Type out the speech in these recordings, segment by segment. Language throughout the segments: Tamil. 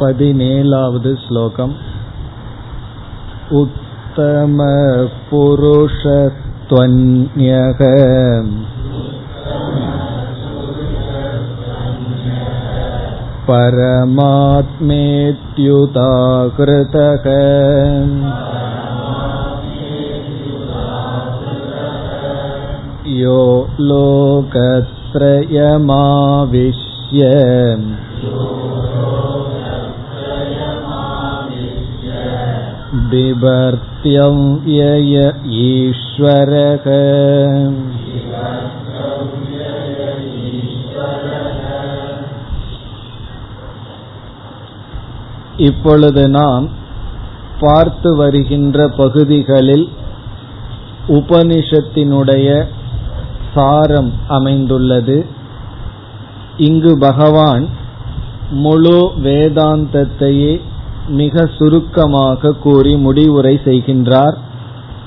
पदिनेलावद् श्लोकम् उत्तमपुरुषत्वन्यः परमात्मेत्युदाकृतः यो लोकत्रयमाविश्य बिभर्त्यं व्यय ईश्वरः இப்பொழுது நாம் பார்த்து வருகின்ற பகுதிகளில் உபனிஷத்தினுடைய சாரம் அமைந்துள்ளது இங்கு பகவான் முழு வேதாந்தத்தையே மிக சுருக்கமாக கூறி முடிவுரை செய்கின்றார்.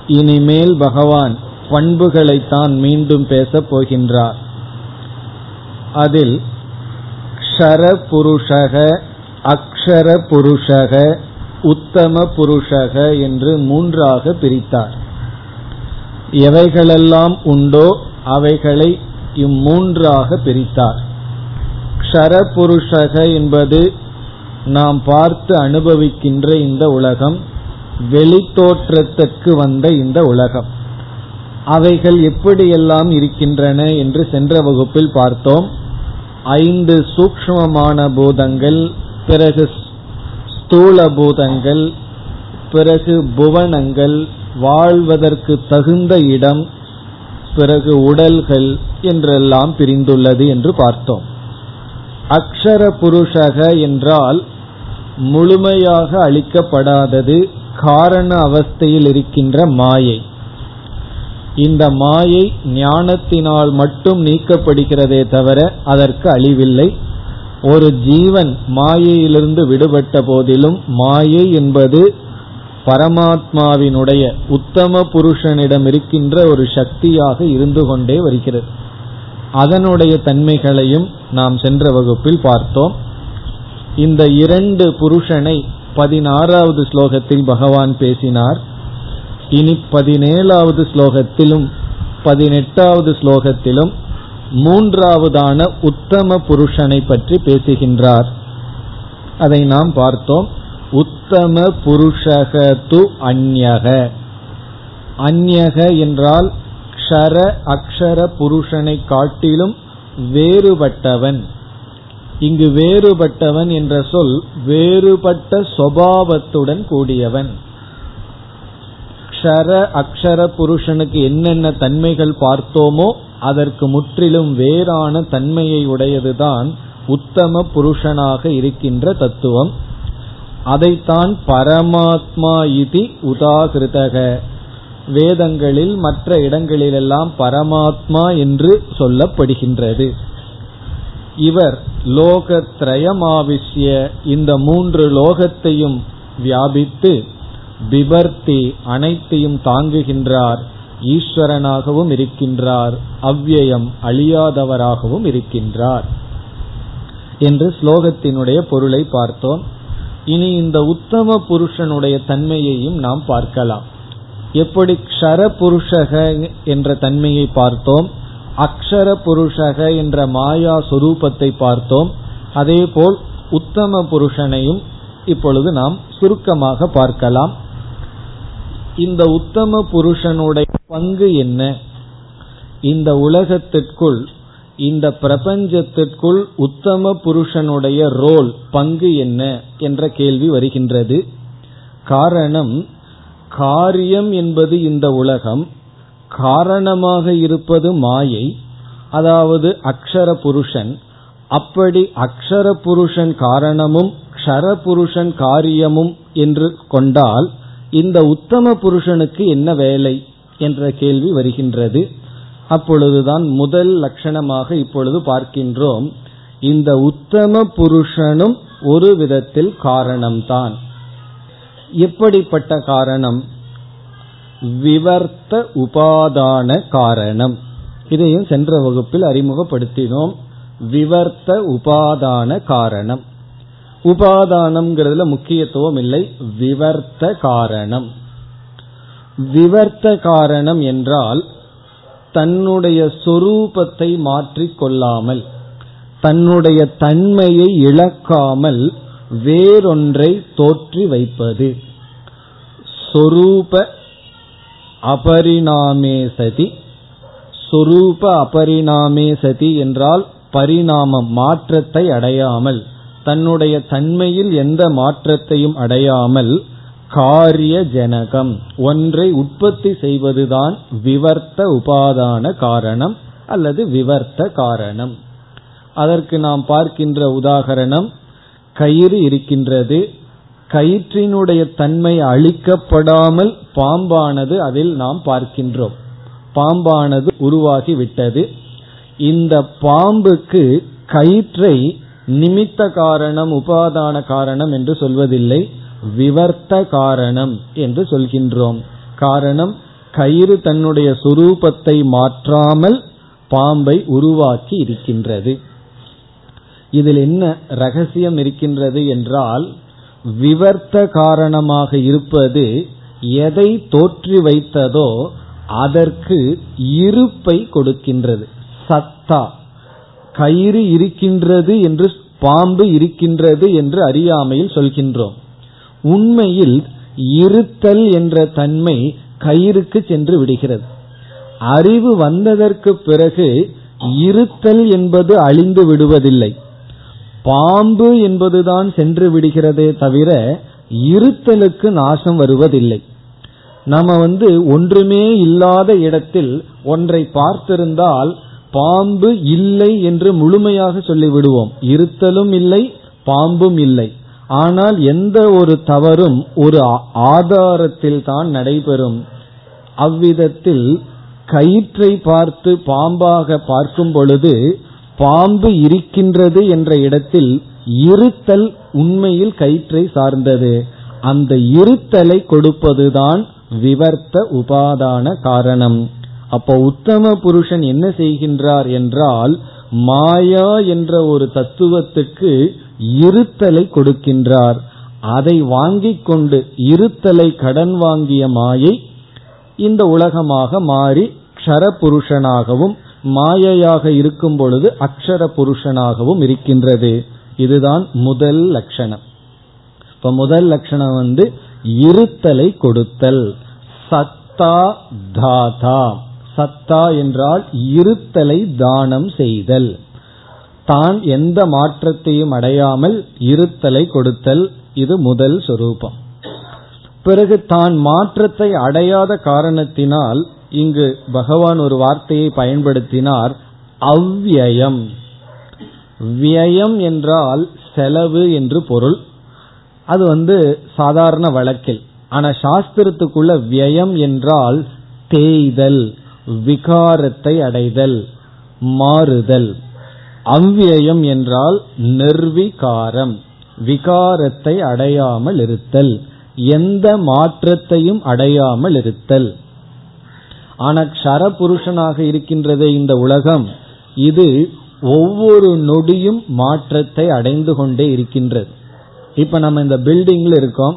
இனிமேல் பகவான் பண்புகளைத்தான் மீண்டும் பேசப் போகின்றார். அதில் ஷர புருஷக அக்ஷர புருஷக உத்தம புருஷக என்று மூன்றாக பிரித்தார். எவைகளெல்லாம் உண்டோ அவைகளை இம்மூன்றாக பிரித்தார். க்ஷர புருஷக என்பது நாம் பார்த்து அனுபவிக்கின்ற இந்த உலகம் வெளித்தோற்றத்திற்கு வந்த இந்த உலகம். அவைகள் எப்படியெல்லாம் இருக்கின்றன என்று சென்ற வகுப்பில் பார்த்தோம். ஐந்து சூக்ஷ்மமான பூதங்கள் பிறகு ஸ்தூல பூதங்கள் பிறகு புவனங்கள் வாழ்வதற்கு தகுந்த இடம் பிறகு உடல்கள் என்றெல்லாம் பிரிந்துள்ளது என்று பார்த்தோம். அக்ஷர புருஷக என்றால் முழுமையாக அளிக்கப்படாதது காரண அவஸ்தையில் இருக்கின்ற மாயை. இந்த மாயை ஞானத்தினால் மட்டும் நீக்கப்படுகிறதே தவிர அதற்கு அழிவில்லை. ஒரு ஜீவன் மாயையிலிருந்து விடுபட்ட போதிலும் மாயை என்பது பரமாத்மாவினுடைய உத்தம புருஷனிடம் இருக்கின்ற ஒரு சக்தியாக இருந்து கொண்டே வருகிறது. அதனுடைய தன்மைகளையும் நாம் சென்ற வகுப்பில் பார்த்தோம். இந்த இரண்டு புருஷனை பதினாறாவது ஸ்லோகத்தில் பகவான் பேசினார். இனி பதினேழாவது ஸ்லோகத்திலும் பதினெட்டாவது ஸ்லோகத்திலும் மூன்றாவதான உத்தம புருஷனை பற்றி பேசுகின்றார். அதை நாம் பார்த்தோம். உத்தம புருஷக து அந்யக. அந்யக என்றால் க்ஷர அக்ஷர புருஷனை காட்டிலும் வேறுபட்டவன். இங்கு வேறுபட்டவன் என்ற சொல் வேறுபட்ட சுவாவத்துடன் கூடியவன். க்ஷர அக்ஷர புருஷனுக்கு என்னென்ன தன்மைகள் பார்த்தோமோ அதற்கு முற்றிலும் வேறான தன்மையை உடையதுதான் உத்தம புருஷனாக இருக்கின்ற தத்துவம். அதைத்தான் பரமாத்மா இதி உதாகிருதக. வேதங்களில் மற்ற இடங்களிலெல்லாம் பரமாத்மா என்று சொல்லப்படுகின்றது. இவர் லோகத்ரயமாவிஷ்ய இந்த மூன்று லோகத்தையும் வியாபித்து பிபர்த்தி அனைத்தையும் தாங்குகின்றார் ஈஸ்வரனாகவும் இருக்கின்றார் அவ்யயம் அழியாதவராகவும் இருக்கின்றார் என்று ஸ்லோகத்தினுடைய பொருளை பார்த்தோம். இனி இந்த உத்தம புருஷனுடைய தன்மையையும் நாம் பார்க்கலாம். எப்படி க்ஷர புருஷக என்ற தன்மையை பார்த்தோம். அக்ஷர புருஷக என்ற மாயா சுரூபத்தை பார்த்தோம். அதே போல் உத்தம புருஷனையும் இப்பொழுது நாம் சுருக்கமாக பார்க்கலாம். இந்த உத்தம புருஷனுடைய பங்கு என்ன? இந்த உலகத்திற்குள் இந்த பிரபஞ்சத்திற்குள் உத்தம புருஷனுடைய ரோல் பங்கு என்ன? என்ற கேள்வி வருகின்றது. காரணம் காரியம் என்பது இந்த உலகம் காரணமாக இருப்பது மாயை அதாவது அக்ஷர புருஷன். அப்படி அக்ஷர புருஷன் காரணமும் க்ஷர புருஷன் காரியமும் என்று கொண்டால் இந்த உத்தம புருஷனுக்கு என்ன வேலை என்ற கேள்வி வருகின்றது. அப்பொழுதுதான் முதல் லட்சணமாக இப்பொழுது பார்க்கின்றோம். இந்த உத்தம புருஷனும் ஒரு விதத்தில் காரணம்தான். எப்படிப்பட்ட காரணம்? விவர்த்த உபாதான காரணம். இதையும் சென்ற வகுப்பில் அறிமுகப்படுத்தினோம். விவர்த்த உபாதான காரணம். உபாதானம்ங்கிறதுல முக்கியத்துவம் இல்லை. விவர்த்த காரணம். விவர்த்த காரணம் என்றால் தன்னுடைய சொரூபத்தை மாற்றிக்கொள்ளாமல் தன்னுடைய தன்மையை இழக்காமல் வேறொன்றை தோற்றி வைப்பது. சொரூப அபரிணாமே சதி. சொரூப அபரிணாமே சதி என்றால் பரிணாமம் மாற்றத்தை அடையாமல் தன்னுடைய தன்மையில் எந்த மாற்றத்தையும் அடையாமல் காரிய ஜனகம். ஒன்றை உற்பத்தி செய்வதுதான் விவர்த்த உபாதான காரணம் அல்லது விவர்த்த காரணம். அதற்கு நாம் பார்க்கின்ற உதாகரணம் கயிறு இருக்கின்றது கயிற்றினுடைய தன்மை அழிக்கப்படாமல் பாம்பானது அதில் நாம் பார்க்கின்றோம். பாம்பானது உருவாகி விட்டது இந்த பாம்புக்கு கயிற்றை நிமித்த காரணம் உபாதான காரணம் என்று சொல்வதில்லை விவர்த்த காரணம் என்று சொல்கின்றோம். காரணம் கயிறு தன்னுடைய சுரூபத்தை மாற்றாமல் பாம்பை உருவாக்கி இருக்கின்றது. இதில் என்ன ரகசியம் இருக்கின்றது என்றால் விவர்த்த காரணமாக இருப்பது எதை தோற்றி வைத்ததோ அதற்கு இருப்பை கொடுக்கின்றது. சத்தா. கயிறு இருக்கின்றது என்று பாம்பு இருக்கின்றது என்று அறியாமையில் சொல்கின்றோம். உண்மையில் இருத்தல் என்ற தன்மை கயிறுக்கு சென்று விடுகிறது. அறிவு வந்ததற்கு பிறகு இருத்தல் என்பது அழிந்து விடுவதில்லை. பாம்பு என்பதுதான் சென்று விடுகிறதே தவிர இருத்தலுக்கு நாசம் வருவதில்லை. நம்ம வந்து ஒன்றுமே இல்லாத இடத்தில் ஒன்றை பார்த்திருந்தால் பாம்பு இல்லை என்று முழுமையாக சொல்லிவிடுவோம். இருத்தலும் இல்லை பாம்பும் இல்லை. ஆனால் எந்த ஒரு தவறும் ஒரு ஆதாரத்தில் தான் நடைபெறும். அவ்விதத்தில் கயிற்றை பார்த்து பாம்பாக பார்க்கும் பொழுது பாம்பு இருக்கின்றது என்ற இடத்தில் இருத்தல் உண்மையில் கயிற்றை சார்ந்தது. அந்த இருத்தலை கொடுப்பதுதான் விவர்த்த உபாதான காரணம். அப்போ உத்தம புருஷன் என்ன செய்கின்றார் என்றால் மாயா என்ற ஒரு தத்துவத்துக்கு இருத்தலை கொடுக்கின்றார். அதை வாங்கிக் கொண்டு இருத்தலை கடன் வாங்கிய மாயை இந்த உலகமாக மாறி க்ஷர புருஷனாகவும் மாயையாக இருக்கும் பொழுது அக்ஷர புருஷனாகவும் இருக்கின்றது. இதுதான் முதல் லட்சணம். இப்ப முதல் லட்சணம் வந்து இருத்தலை கொடுத்தல். சத்தா தாதா. சத்தா என்றால் இருத்தலை தானம் செய்தல். தான் எந்த மாற்றத்தையும் அடையாமல் இருத்தலை கொடுத்தல். இது முதல் சொரூபம். பிறகு தான் மாற்றத்தை அடையாத காரணத்தினால் இங்கு பகவான் ஒரு வார்த்தையை பயன்படுத்தினார் அவ்வியம். வியம் என்றால் செலவு என்று பொருள். அது வந்து சாதாரண வழக்கில். ஆனா சாஸ்திரத்துக்குள்ள வியம் என்றால் தேய்தல் விகாரத்தை அடைதல் மாறுதல். அவ்வியம் என்றால் நிர்விகாரம் விகாரத்தை அடையாமல் இருத்தல் எந்த மாற்றத்தையும் அடையாமல் இருத்தல். ஆனா க்ஷர புருஷனாக இருக்கின்றது இந்த உலகம் இது ஒவ்வொரு நொடியும் மாற்றத்தை அடைந்து கொண்டே இருக்கின்றது. இப்ப நம்ம இந்த பில்டிங்ல இருக்கோம்.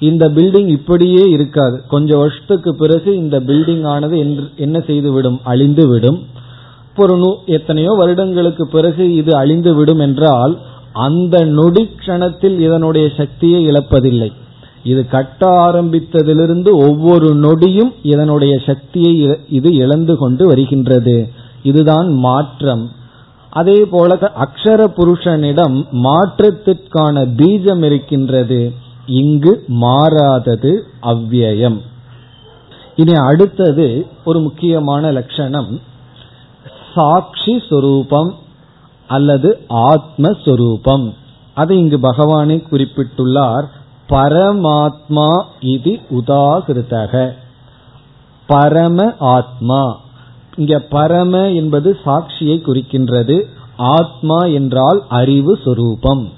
இந்த பில்டிங் இப்படியே இருக்காது. கொஞ்சம் வருஷத்துக்கு பிறகு இந்த பில்டிங் ஆனது என்ன செய்து விடும் அழிந்து விடும் ஒரு எத்தனையோ வருடங்களுக்கு பிறகு இது அழிந்து விடும் என்றால் அந்த நொடி கணத்தில் இதனுடைய சக்தியை இழப்பதில்லை. இது கட்ட ஆரம்பித்ததிலிருந்து ஒவ்வொரு நொடியும் இதனுடைய சக்தியை இது இழந்து கொண்டு வருகின்றது. இதுதான் மாற்றம். அதே போல அக்ஷர புருஷனிடம் மாற்றத்திற்கான பீஜம் இருக்கின்றது. இங்கு மாறாதது அவ்வியம். இனி அடுத்தது ஒரு முக்கியமான லட்சணம். சாட்சி சொரூபம் அல்லது ஆத்மஸ்வரூபம் அதை இங்கு பகவானை குறிப்பிட்டுள்ளார். பரமாத்மா இது உதாகிருத்தக. பரம ஆத்மா. இங்க பரம என்பது சாட்சியை குறிக்கின்றது. ஆத்மா என்றால் அறிவு சொரூபம்.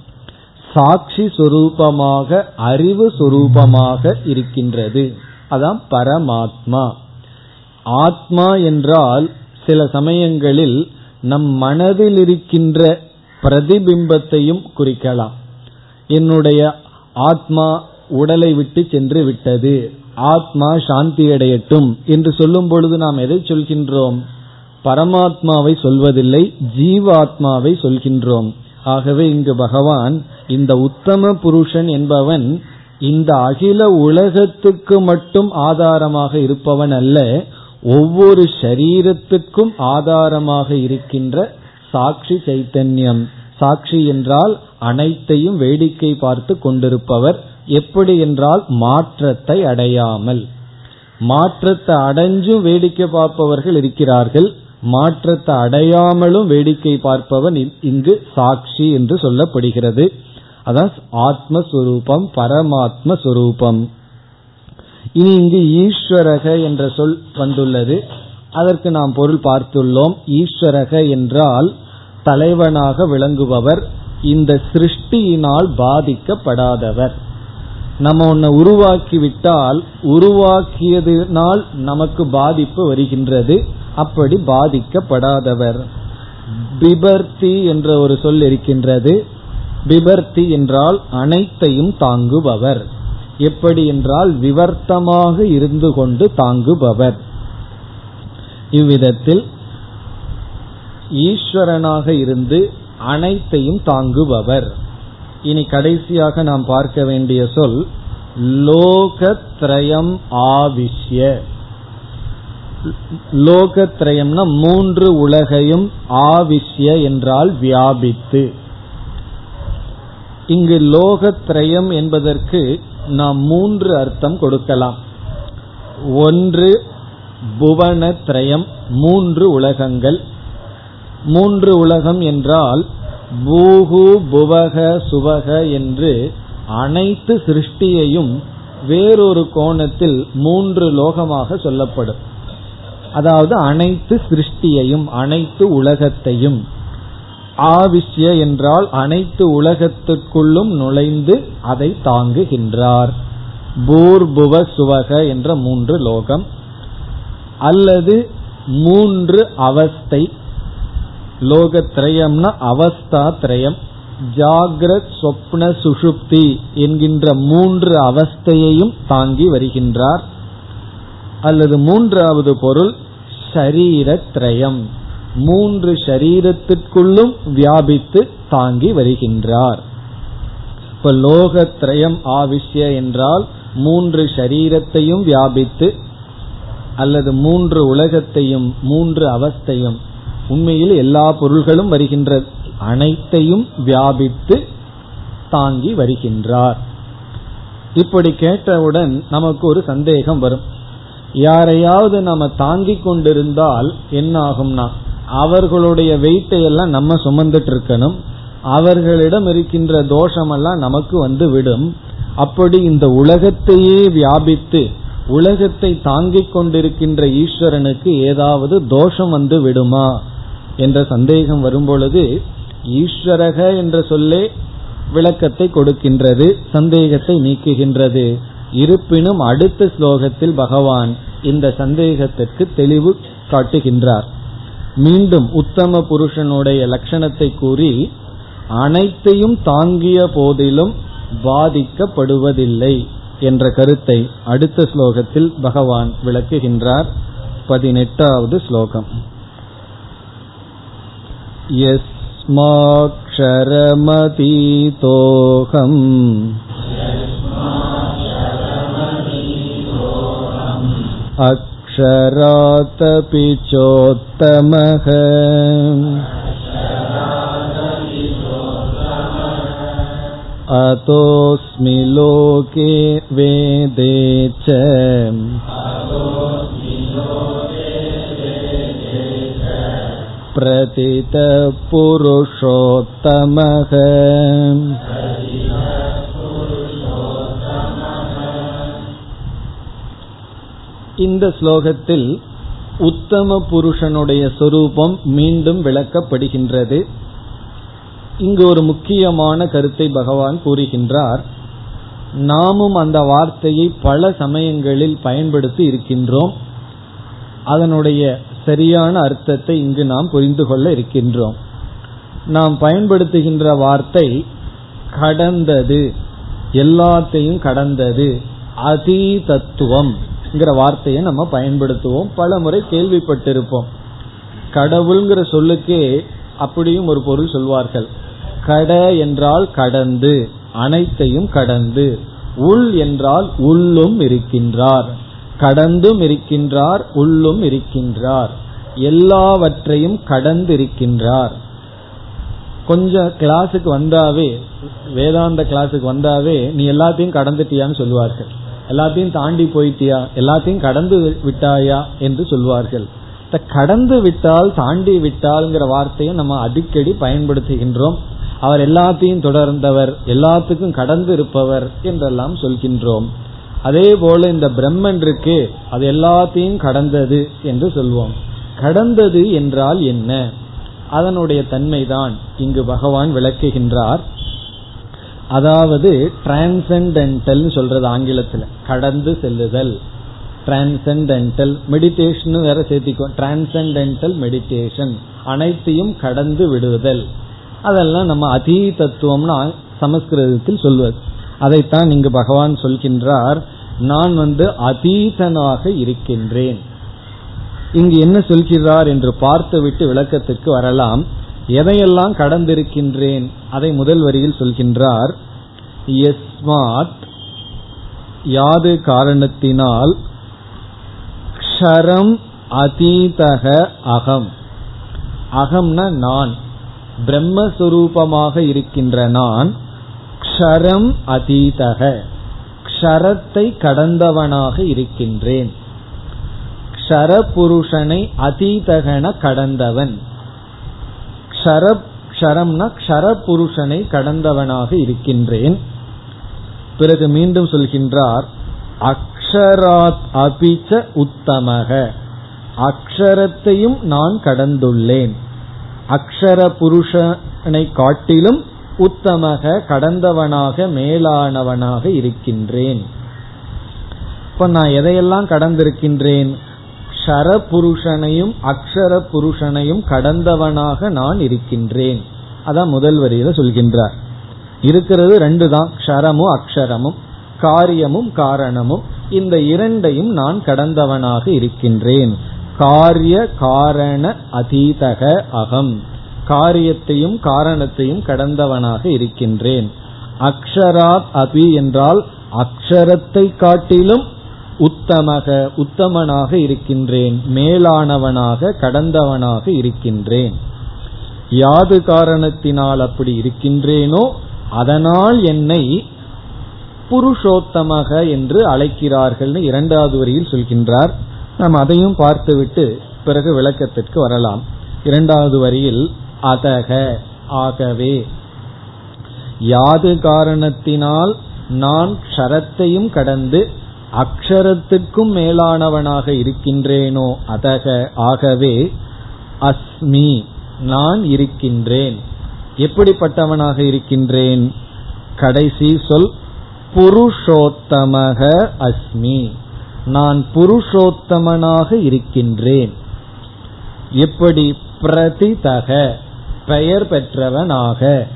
சாட்சி சொரூபமாக அறிவு சொரூபமாக இருக்கின்றது. அதான் பரமாத்மா. ஆத்மா என்றால் சில சமயங்களில் நம் மனதில் இருக்கின்ற பிரதிபிம்பத்தையும் குறிக்கலாம். என்னுடைய ஆத்மா உடலை விட்டு சென்று விட்டது. ஆத்மா சாந்தி அடையட்டும் என்று சொல்லும் பொழுது நாம் எதை சொல்கின்றோம்? பரமாத்மாவை சொல்வதில்லை ஜீவாத்மாவை சொல்கின்றோம். ஆகவே இங்கு பகவான் இந்த உத்தம புருஷன் என்பவன் இந்த அகில உலகத்துக்கு மட்டும் ஆதாரமாக இருப்பவன் அல்ல ஒவ்வொரு ஷரீரத்துக்கும் ஆதாரமாக இருக்கின்ற சாட்சி சைத்தன்யம். சாட்சி என்றால் அனைத்தையும் வேடிக்கை பார்த்து கொண்டிருப்பவர் எப்படி என்றால் மாற்றத்தை அடையாமல். மாற்றத்தை அடைஞ்சும் வேடிக்கை பார்ப்பவர்கள் இருக்கிறார்கள். மாற்றத்தை அடையாமலும் வேடிக்கை பார்ப்பவன் இங்கு சாட்சி என்று சொல்லப்படுகிறது. அதான் ஆத்மஸ்வரூபம் பரமாத்ம சுரூபம் இனி இங்கு ஈஸ்வரக என்ற சொல் வந்துள்ளது. அதற்கு நாம் பொருள் பார்த்துள்ளோம். ஈஸ்வரக என்றால் தலைவனாக விளங்குபவர் இந்த சிருஷ்டியினால் பாதிக்கப்படாதவர். நம்ம ஒன்ன உருவாக்கி விட்டால் உருவாக்கியதினால் நமக்கு பாதிப்பு வருகின்றது. அப்படி பாதிக்கப்படாதவர். பிபர்த்தி என்ற ஒரு சொல் இருக்கின்றது. பிபர்த்தி என்றால் அனைத்தையும் தாங்குபவர். எப்படி என்றால் விவர்த்தமாக இருந்து கொண்டு தாங்குபவர். இவ்விதத்தில் ஈஸ்வரனாக இருந்து அனைத்தையும் தாங்குபவர். இனி கடைசியாக நாம் பார்க்க வேண்டிய சொல் லோகத்ரயம் ஆவிஷ்ய. லோகத்ரயம்னா மூன்று உலகையும் ஆவிஷ்ய என்றால் வியாபித்து. இங்கு லோகத்ரயம் என்பதற்கு நாம் மூன்று அர்த்தம் கொடுக்கலாம். ஒன்று புவனத்ரயம் மூன்று உலகங்கள். மூன்று உலகம் என்றால் பூகு புவக சுவக என்று அனைத்து சிருஷ்டியையும் வேறொரு கோணத்தில் மூன்று லோகமாக சொல்லப்படும். அதாவது அனைத்து சிருஷ்டியையும் அனைத்து உலகத்தையும். ஆவிஷ்ய என்றால் அனைத்து உலகத்துக்குள்ளும் நுழைந்து அதை தாங்குகின்றார். பூர்புவ சுவக என்ற மூன்று லோகம். அல்லது மூன்று அவஸ்தை லோகத்ரயம்னா அவஸ்தா திரயம். ஜாகிரத் சொப்ன சுஷுப்தி என்கின்ற மூன்று அவஸ்தையையும் தாங்கி வருகின்றார். அல்லது மூன்றாவது பொருள் ஷரீரத்ரயம் மூன்று ஷரீரத்திற்குள்ளும் வியாபித்து தாங்கி வருகின்றார். இப்ப லோகத்ரயம் ஆவிஷ்ய என்றால் மூன்று ஷரீரத்தையும் வியாபித்து அல்லது மூன்று உலகத்தையும் மூன்று அவஸ்தையும் உண்மையில் எல்லா பொருள்களும் வருகின்றது அனைத்தையும் வியாபித்து தாங்கி வருகின்றார். இப்படி கேட்டவுடன் நமக்கு ஒரு சந்தேகம் வரும். யாரையாவது நம்ம தாங்கி கொண்டிருந்தால் என்ன ஆகும்னா அவர்களுடைய வெயிட்டை எல்லாம் நம்ம சுமந்துட்டு இருக்கணும். அவர்களிடம் இருக்கின்ற தோஷமெல்லாம் நமக்கு வந்து விடும். அப்படி இந்த உலகத்தையே வியாபித்து உலகத்தை தாங்கிக் கொண்டிருக்கின்ற ஈஸ்வரனுக்கு ஏதாவது தோஷம் வந்து விடுமா? என்ற சந்தேகம் வரும்பொழுது ஈஸ்வரக என்ற சொல்லே விளக்கத்தை கொடுக்கின்றது சந்தேகத்தை நீக்குகின்றது. இருப்பினும் அடுத்த ஸ்லோகத்தில் பகவான் இந்த சந்தேகத்திற்கு தெளிவு காட்டுகின்றார். மீண்டும் உத்தம புருஷனுடைய லட்சணத்தை கூறி அனைத்தையும் தாங்கிய போதிலும் பாதிக்கப்படுவதில்லை என்ற கருத்தை அடுத்த ஸ்லோகத்தில் பகவான் விளக்குகின்றார். பதினெட்டாவது ஸ்லோகம். यस्माक्षरमतीतोऽहम् अक्षरातपि चोत्तमः अतोऽस्मि लोके वेदे च பிரதித புருஷோத்தமக இந்த ஸ்லோகத்தில் உத்தம புருஷனுடைய சொரூபம் மீண்டும் விளக்கப்படுகின்றது. இங்கு ஒரு முக்கியமான கருத்தை பகவான் கூறுகின்றார். நாமும் அந்த வார்த்தையை பல சமயங்களில் பயன்படுத்தி இருக்கின்றோம். அதனுடைய சரியான அர்த்தத்தை இங்கு நாம் புரிந்து கொள்ள இருக்கின்றோம். நாம் பயன்படுத்துகின்ற வார்த்தை கடந்தது. எல்லாத்தையும் கடந்தது. அதிதத்துவம் வார்த்தையை நம்ம பயன்படுத்துவோம். பல முறை கேள்விப்பட்டிருப்போம். கடவுள்ங்கிற சொல்லுக்கே அப்படியும் ஒரு பொருள் சொல்வார்கள். கட என்றால் கடந்து அனைத்தையும் கடந்து உள் என்றால் உள்ளும் இருக்கின்றார். கடந்தும் இருக்கின்றார் உள்ளும் இருக்கின்றார். எல்லாவற்றையும் கடந்து இருக்கின்றார் கொஞ்சம் கிளாஸுக்கு வந்தாவே வேதாந்த கிளாஸுக்கு வந்தாவே நீ எல்லாத்தையும் கடந்துட்டியான்னு சொல்லுவார்கள் எல்லாத்தையும் தாண்டி போயிட்டியா? எல்லாத்தையும் கடந்து விட்டாயா என்று சொல்வார்கள். கடந்து விட்டால் தாண்டி விட்டால்ங்கிற வார்த்தையை நம்ம அடிக்கடி பயன்படுத்துகின்றோம். அவர் எல்லாத்தையும் தொடர்ந்தவர் எல்லாத்துக்கும் கடந்து இருப்பவர் என்றெல்லாம் சொல்கின்றோம். அதே போல இந்த பிரம்மன் இருக்கு அது எல்லாத்தையும் கடந்தது என்று சொல்வோம். கடந்தது என்றால் என்ன? அதனுடைய தன்மைதான் இங்கு பகவான் விளக்குகின்றார். அதாவது டிரான்சென்டென்டல் சொல்றது ஆங்கிலத்தில் கடந்து செல்லுதல். டிரான்சென்டென்டல் மெடிடேஷன் வேற சேர்த்திக்கும் டிரான்சென்டென்டல் மெடிடேஷன் அனைத்தையும் கடந்து விடுதல். அதெல்லாம் நம்ம அதீதத்துவம்னு சமஸ்கிருதத்தில் சொல்வது. அதைத்தான் இங்கு பகவான் சொல்கின்றார். நான் வந்து அதீதனாக இருக்கின்றேன். இங்கு என்ன சொல்கிறார் என்று பார்த்துவிட்டு விளக்கத்துக்கு வரலாம். எதையெல்லாம் கடந்திருக்கின்றேன்? அதை முதல் வரியில் சொல்கின்றார். எஸ்மாத் யாது காரணத்தினால் க்ஷரம் அதீதக அகம். அகம்னா நான். பிரம்மஸ்வரூபமாக இருக்கின்ற நான். க்ஷரம் அதீதக. க்ஷரத்தை கடந்தவனாக இருக்கின்றேன். க்ஷர புருஷனை அதீதகன கடந்தவன். க்ஷர க்ஷரம்னா க்ஷர புருஷனை கடந்தவனாக இருக்கின்றேன். பிறகு மீண்டும் சொல்கின்றார் அக்ஷராத் அபிச்ச உத்தமக. அக்ஷரத்தையும் நான் கடந்துள்ளேன். அக்ஷர புருஷனை காட்டிலும் உத்தமக கடந்தவனாக மேலானவனாக இருக்கின்றேன். இப்ப நான் எதையெல்லாம் கடந்திருக்கின்றேன்? ஷர புருஷனையும் அக்ஷர புருஷனையும் கடந்தவனாக நான் இருக்கின்றேன். அதான் முதல் வரியில சொல்கின்றார். இருக்கிறது ரெண்டு தான் க்ஷரமும் அக்ஷரமும் காரியமும் காரணமும். இந்த இரண்டையும் நான் கடந்தவனாக இருக்கின்றேன். காரிய காரண அதீதக அகம். காரியத்தையும் காரணத்தையும் கடந்தவனாக இருக்கின்றேன். அக்ஷராத் அபி என்றால் அக்ஷரத்தை காட்டிலும் உத்தமக உத்தமனாக இருக்கின்றேன். மேலானவனாக கடந்தவனாக இருக்கின்றேன். யாது காரணத்தினால் அப்படி இருக்கின்றேனோ அதனால் என்னை புருஷோத்தமக என்று அழைக்கிறார்கள் இரண்டாவது வரியில் சொல்கின்றார். நாம் அதையும் பார்த்துவிட்டு பிறகு விளக்கத்திற்கு வரலாம். இரண்டாவது வரியில் அதக ஆகவே. யாது காரணத்தினால் நான் க்ஷரத்தையும் கடந்து அக்ஷரத்துக்கும் மேலானவனாக இருக்கின்றேனோ அதக ஆகவே அஸ்மி நான் இருக்கின்றேன். எப்படிப்பட்டவனாக இருக்கின்றேன்? கடைசி சொல் புருஷோத்தமக அஸ்மி. நான் புருஷோத்தமனாக இருக்கின்றேன். எப்படி? பிரதிதக. பெயர் பெற்றவனாக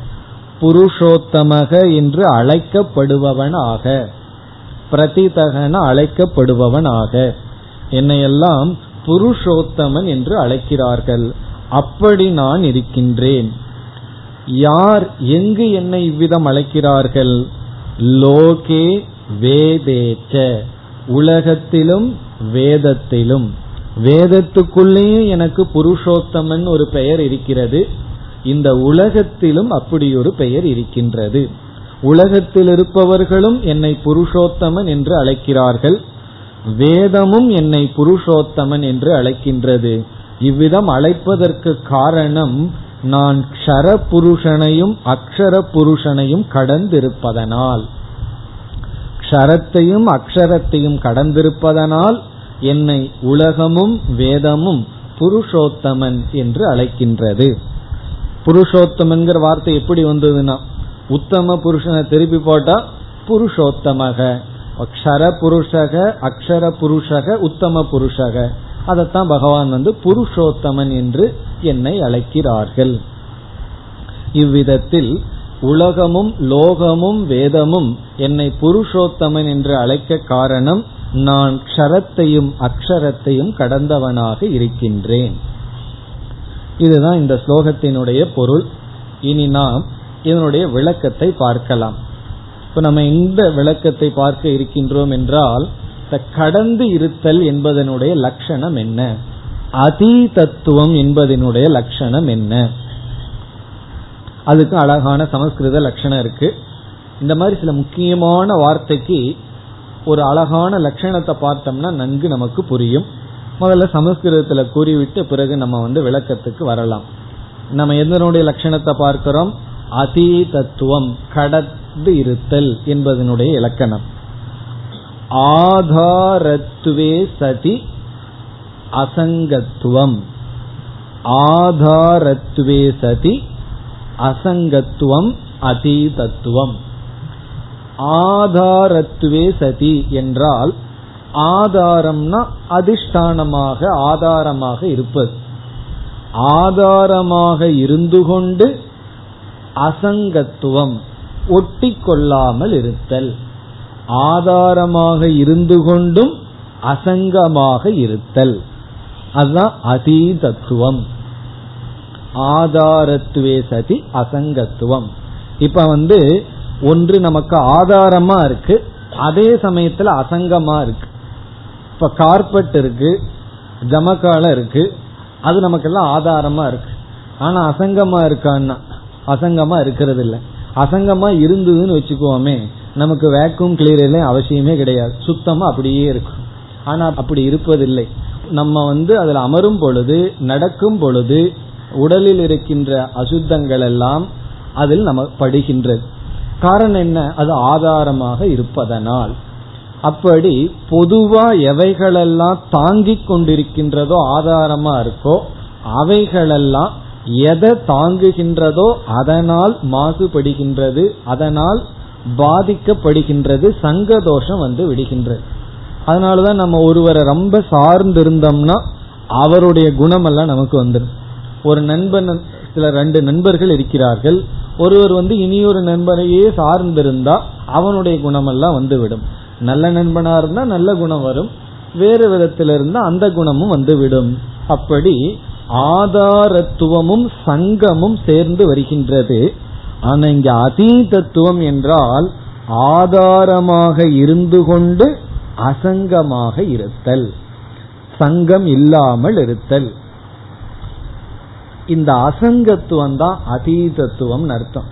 புருஷோத்தமக என்று அழைக்கப்படுபவனாக பிரதிதகன அழைக்கப்படுபவனாக. என்னையெல்லாம் புருஷோத்தமன் என்று அழைக்கிறார்கள். அப்படி நான் இருக்கின்றேன். யார் எங்கு என்னை இவ்விதம் அழைக்கிறார்கள்? லோகே வேதேச்ச. உலகத்திலும் வேதத்திலும். வேதத்துக்குள்ளேயும் எனக்கு புருஷோத்தமன் ஒரு பெயர் இருக்கிறது. இந்த உலகத்திலும் அப்படி ஒரு பெயர் இருக்கின்றது. உலகத்தில் இருப்பவர்களும் என்னை புருஷோத்தமன் என்று அழைக்கிறார்கள். வேதமும் என்னை புருஷோத்தமன் என்று அழைக்கின்றது. இவ்விதம் அழைப்பதற்கு காரணம் நான் க்ஷர புருஷனையும் அக்ஷர புருஷனையும் கடந்திருப்பதனால். க்ஷரத்தையும் அக்ஷரத்தையும் கடந்திருப்பதனால் என்னை உலகமும் வேதமும் புருஷோத்தமன் என்று அழைக்கின்றது. புருஷோத்தமன்கிற வார்த்தை எப்படி வந்ததுன்னா உத்தம புருஷனை திருப்பி போட்டா புருஷோத்தமக. அக்ஷர புருஷக அக்ஷர புருஷக உத்தம புருஷக. அதைத்தான் பகவான் வந்து புருஷோத்தமன் என்று என்னை அழைக்கிறார்கள். இவ்விதத்தில் உலகமும் லோகமும் வேதமும் என்னை புருஷோத்தமன் என்று அழைக்க காரணம் நான் க்ஷரத்தையும் அக்ஷரத்தையும் கடந்தவனாக இருக்கின்றேன். இதுதான் இந்த ஸ்லோகத்தினுடைய பொருள். இனி நாம் இதனுடைய விளக்கத்தை பார்க்கலாம். இப்ப நம்ம இந்த விளக்கத்தை பார்க்க இருக்கின்றோம் என்றால் கடந்து இருத்தல் என்பதனுடைய லட்சணம் என்ன? அதீதத்துவம் என்பதனுடைய லட்சணம் என்ன? அதுக்கு அழகான சமஸ்கிருத லட்சணம் இருக்கு. இந்த மாதிரி சில முக்கியமான வார்த்தைக்கு ஒரு அழகான லட்சணத்தை பார்த்தோம்னா நன்கு நமக்கு புரியும். முதல்ல சமஸ்கிருதத்துல கூறிவிட்டு பிறகு நம்ம வந்து விளக்கத்துக்கு வரலாம். நம்ம எதனுடைய லட்சணத்தை பார்க்கிறோம்? அதீதத்துவம் கடந்து இருத்தல் என்பதனுடைய இலக்கணம். ஆதாரத்துவே சதி அசங்கத்துவம். ஆதாரத்துவே சதி அசங்கத்துவம் அதீதத்துவம். ஆதாரத்துவே சதி என்றால் ஆதாரம்னா அதிஷ்டானமாக ஆதாரமாக இருப்பது. ஆதாரமாக இருந்து கொண்டு அசங்கத்துவம் ஒட்டி கொள்ளாமல் இருத்தல். ஆதாரமாக இருந்து கொண்டும் அசங்கமாக இருத்தல். அதுதான் அதீதத்துவம். ஆதாரத்துவே சதி அசங்கத்துவம். இப்ப வந்து ஒன்று நமக்கு ஆதாரமா இருக்கு அதே சமயத்துல அசங்கமா இருக்கு. இப்ப கார்பெட் இருக்கு ஜமக்கால இருக்கு அது நமக்கெல்லாம் ஆதாரமா இருக்கு. ஆனா அசங்கமா இருக்கான்னா அசங்கமா இருக்கிறது இல்ல அசங்கமா இருந்ததுன்னு வச்சுக்கோமே நமக்கு வேக்யூம் கிளீனர்ல அவசியமே கிடையாது. சுத்தமா அப்படியே இருக்கும். ஆனா அப்படி இருப்பதில்லை. நம்ம வந்து அதில் அமரும் பொழுது நடக்கும் பொழுது உடலில் இருக்கின்ற அசுத்தங்கள் எல்லாம் அதில் நம்ம படுகின்றது. காரணம் என்ன? அது ஆதாரமாக இருப்பதனால். அப்படி பொதுவா எவைகளெல்லாம் தாங்கிக் கொண்டிருக்கின்றதோ ஆதாரமா இருக்கோ அவைகளெல்லாம் எதை தாங்குகின்றதோ அதனால் மாசுபடுகின்றது அதனால் பாதிக்கப்படுகின்றது சங்க தோஷம் வந்து விடுகின்றது. அதனாலதான் நம்ம ஒருவரை ரொம்ப சார்ந்து இருந்தோம்னா அவருடைய குணமெல்லாம் நமக்கு வந்துடும் ஒரு நண்பன் சில ரெண்டு நண்பர்கள் இருக்கிறார்கள். ஒருவர் வந்து இனியொரு நண்பனையே சார்ந்திருந்தா அவனுடைய குணமெல்லாம் வந்துவிடும். நல்ல நண்பனா இருந்தா நல்ல குணம் வரும். வேறு விதத்தில் இருந்தா அந்த குணமும் வந்துவிடும். அப்படி ஆதாரத்துவமும் சங்கமும் சேர்ந்து வருகின்றது. ஆனா இங்க அதீதத்துவம் என்றால் ஆதாரமாக இருந்து கொண்டு அசங்கமாக இருத்தல். சங்கம் இல்லாமல் இருத்தல். இந்த அசங்கத்துவம் தான் அதீதத்துவம் அர்த்தம்.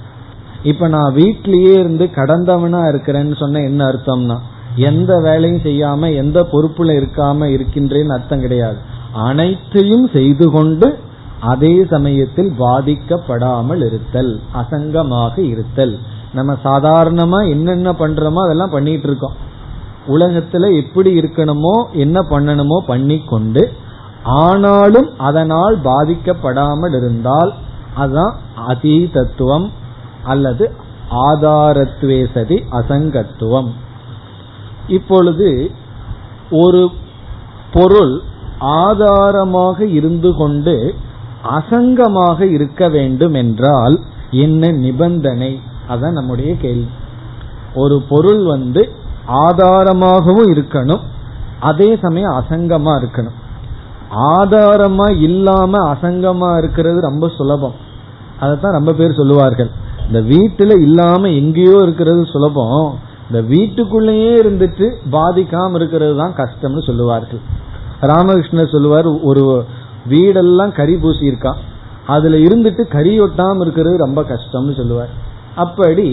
இப்ப நான் வீட்லயே இருந்து கடந்தவனா இருக்கிறேன்னு சொன்ன என்ன அர்த்தம்னா எந்த வேலையும் செய்யாம எந்த பொறுப்புல இருக்காம இருக்கின்றேன்னு அர்த்தம் கிடையாது. அனைத்தையும் செய்து கொண்டு அதே சமயத்தில் பாதிக்கப்படாமல் இருத்தல் அசங்கமாக இருத்தல். நம்ம சாதாரணமா என்னென்ன பண்றோமோ அதெல்லாம் பண்ணிட்டு இருக்கோம். உலகத்துல எப்படி இருக்கணுமோ என்ன பண்ணணுமோ பண்ணி கொண்டு ஆனாலும் அதனால் பாதிக்கப்படாமல் இருந்தால் அதுதான் அதீதத்துவம் அல்லது ஆதாரத்துவே சதி அசங்கத்துவம். இப்பொழுது ஒரு பொருள் ஆதாரமாக இருந்து கொண்டு அசங்கமாக இருக்க வேண்டும் என்றால் என்ன நிபந்தனை? அதான் நம்முடைய கேள்வி. ஒரு பொருள் வந்து ஆதாரமாகவும் இருக்கணும் அதே சமயம் அசங்கமா இருக்கணும். ஆதாரமா இல்லாம அசங்கமா இருக்கிறது ரொம்ப சுலபம். அதைத்தான் ரொம்ப பேர் சொல்லுவார்கள். இந்த வீட்டுல இல்லாம எங்கேயோ இருக்கிறது சுலபம். இந்த வீட்டுக்குள்ளேயே இருந்துட்டு பாதிக்காம இருக்கிறது தான் கஷ்டம்னு சொல்லுவார்கள். ராமகிருஷ்ணர் சொல்லுவார் ஒரு வீடெல்லாம் கறி பூசி இருக்கான் அதுல இருந்துட்டு கறி ஒட்டாம இருக்கிறது ரொம்ப கஷ்டம்னு சொல்லுவார். அப்படி